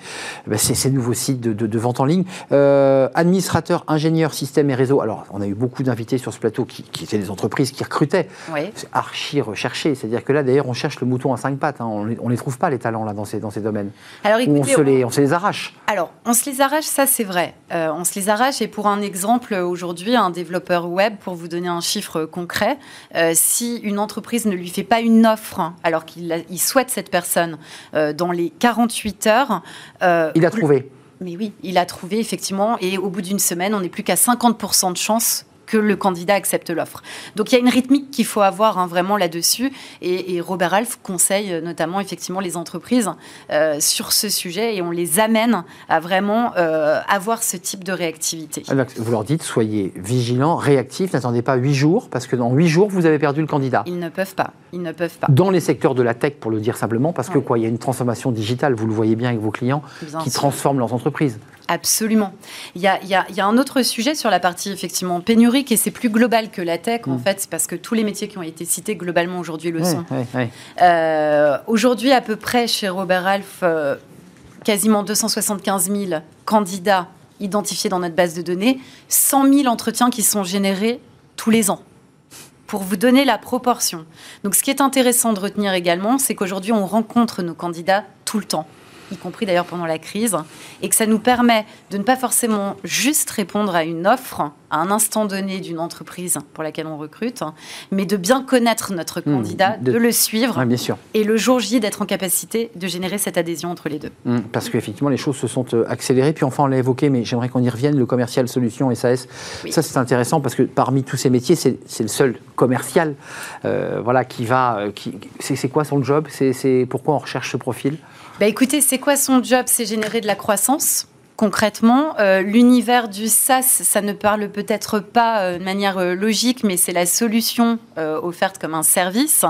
bah, ces, ces nouveaux sites de, de- de vente en ligne. Euh, administrateur, ingénieur, système et réseau. Alors, on a eu beaucoup d'invités sur ce plateau qui, qui étaient des entreprises qui recrutaient. Oui. C'est archi recherché. C'est-à-dire que là, d'ailleurs, on cherche le mouton à cinq pattes. hein. On ne les trouve pas, les talents, là, dans ces, dans ces domaines. Alors on se, les, on se les arrache. Alors, on se les arrache, ça c'est vrai. Euh, on se les arrache et pour un exemple, aujourd'hui, un développeur web, pour vous donner un chiffre concret, euh, si une entreprise ne lui fait pas une offre hein, alors qu'il il souhaite cette personne euh, dans les 48 heures... Il a trouvé. Mais oui, il a trouvé effectivement et au bout d'une semaine, on n'est plus qu'à 50% de chance que le candidat accepte l'offre. Donc il y a une rythmique qu'il faut avoir hein, vraiment là-dessus. Et, et Robert Alf conseille euh, notamment effectivement les entreprises euh, sur ce sujet et on les amène à vraiment euh, avoir ce type de réactivité. Alors, Vous leur dites, soyez vigilants, réactifs, n'attendez pas huit jours, parce que dans huit jours, vous avez perdu le candidat. Ils ne peuvent pas. Ils ne peuvent pas. Dans les secteurs de la tech, pour le dire simplement, parce que quoi, il y a une transformation digitale, vous le voyez bien avec vos clients, Bien qui sûr. transforment leurs entreprises. Absolument. Il y, a, il y a- il y a un autre sujet sur la partie effectivement pénurique et c'est plus global que la tech en Mm. fait, c'est parce que tous les métiers qui ont été cités globalement aujourd'hui le sont. Euh, Aujourd'hui, à peu près chez Robert Alf, euh, quasiment 275 000 candidats identifiés dans notre base de données, 100 000 entretiens qui sont générés tous les ans. Pour vous donner la proportion. Donc, ce qui est intéressant de retenir également, c'est qu'aujourd'hui, on rencontre nos candidats tout le temps, y compris d'ailleurs pendant la crise, et que ça nous permet de ne pas forcément juste répondre à une offre à un instant donné d'une entreprise pour laquelle on recrute, mais de bien connaître notre candidat, de- de le suivre Ouais, bien sûr. et le jour J d'être en capacité de générer cette adhésion entre les deux. Mm, Parce qu'effectivement, les choses se sont euh, accélérées. Puis enfin, on l'a évoqué, mais j'aimerais qu'on y revienne, le commercial solution SAS. Oui. Ça, c'est intéressant parce que parmi tous ces métiers, c'est le seul commercial euh, voilà, qui va... euh, qui- c'est quoi son job? C'est pourquoi on recherche ce profil? Bah écoutez, c'est quoi son job? C'est générer de la croissance? Concrètement, euh, l'univers du SaaS, ça ne parle peut-être pas euh, de manière euh, logique, mais c'est la solution offerte comme un service.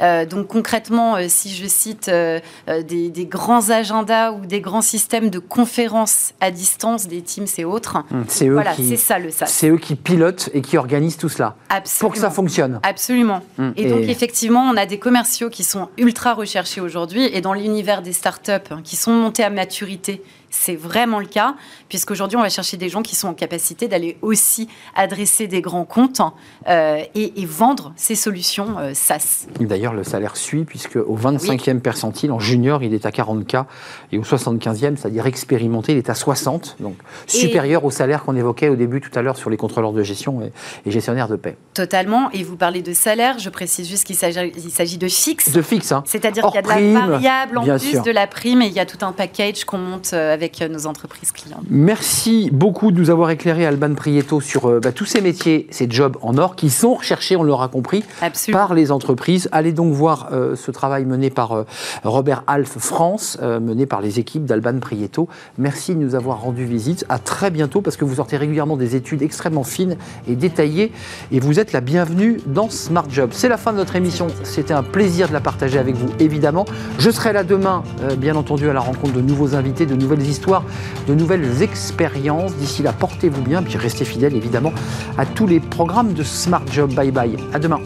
Donc concrètement, si je cite des, des grands agendas ou des grands systèmes de conférences à distance, des Teams et autres, Mm, C'est eux, voilà, qui- c'est ça le SaaS. c'est eux qui pilotent et qui organisent tout cela Absolument. pour que ça fonctionne. Absolument. Mm. Et donc, effectivement, on a des commerciaux qui sont ultra recherchés aujourd'hui. Et dans l'univers des startups hein, qui sont montés à maturité, c'est vraiment le cas, puisqu'aujourd'hui, on va chercher des gens qui sont en capacité d'aller aussi adresser des grands comptes euh, et, et vendre ces solutions euh, SaaS. D'ailleurs, le salaire suit, puisque au 25e percentile, en junior, il est à 40K, et au 75e, c'est-à-dire expérimenté, il est à 60, donc supérieur au salaire qu'on évoquait au début tout à l'heure sur les contrôleurs de gestion et, et gestionnaires de paix. Totalement. Et vous parlez de salaire, je précise juste qu'il s'agit de fixe. De fixe, hein C'est-à-dire qu'il y a de la prime, variable en plus sûr. de la prime et il y a tout un package qu'on monte euh, avec euh, nos entreprises clients. Merci beaucoup de nous avoir éclairé, Alban Prieto, sur euh, bah, tous ces métiers, ces jobs en or qui sont recherchés, on l'aura compris, Absolument. par les entreprises. Allez donc voir euh, ce travail mené par euh, Robert Alf France, mené par les équipes d'Alban Prieto. Merci de nous avoir rendu visite. À très bientôt parce que vous sortez régulièrement des études extrêmement fines et détaillées et vous êtes la bienvenue dans Smart Job. C'est la fin de notre émission. C'était un plaisir de la partager avec vous, évidemment. Je serai là demain, bien entendu, à la rencontre de nouveaux invités, de nouvelles histoires, de nouvelles expériences. D'ici là, portez-vous bien, puis restez fidèles, évidemment, à tous les programmes de Smart Job. Bye bye. À demain.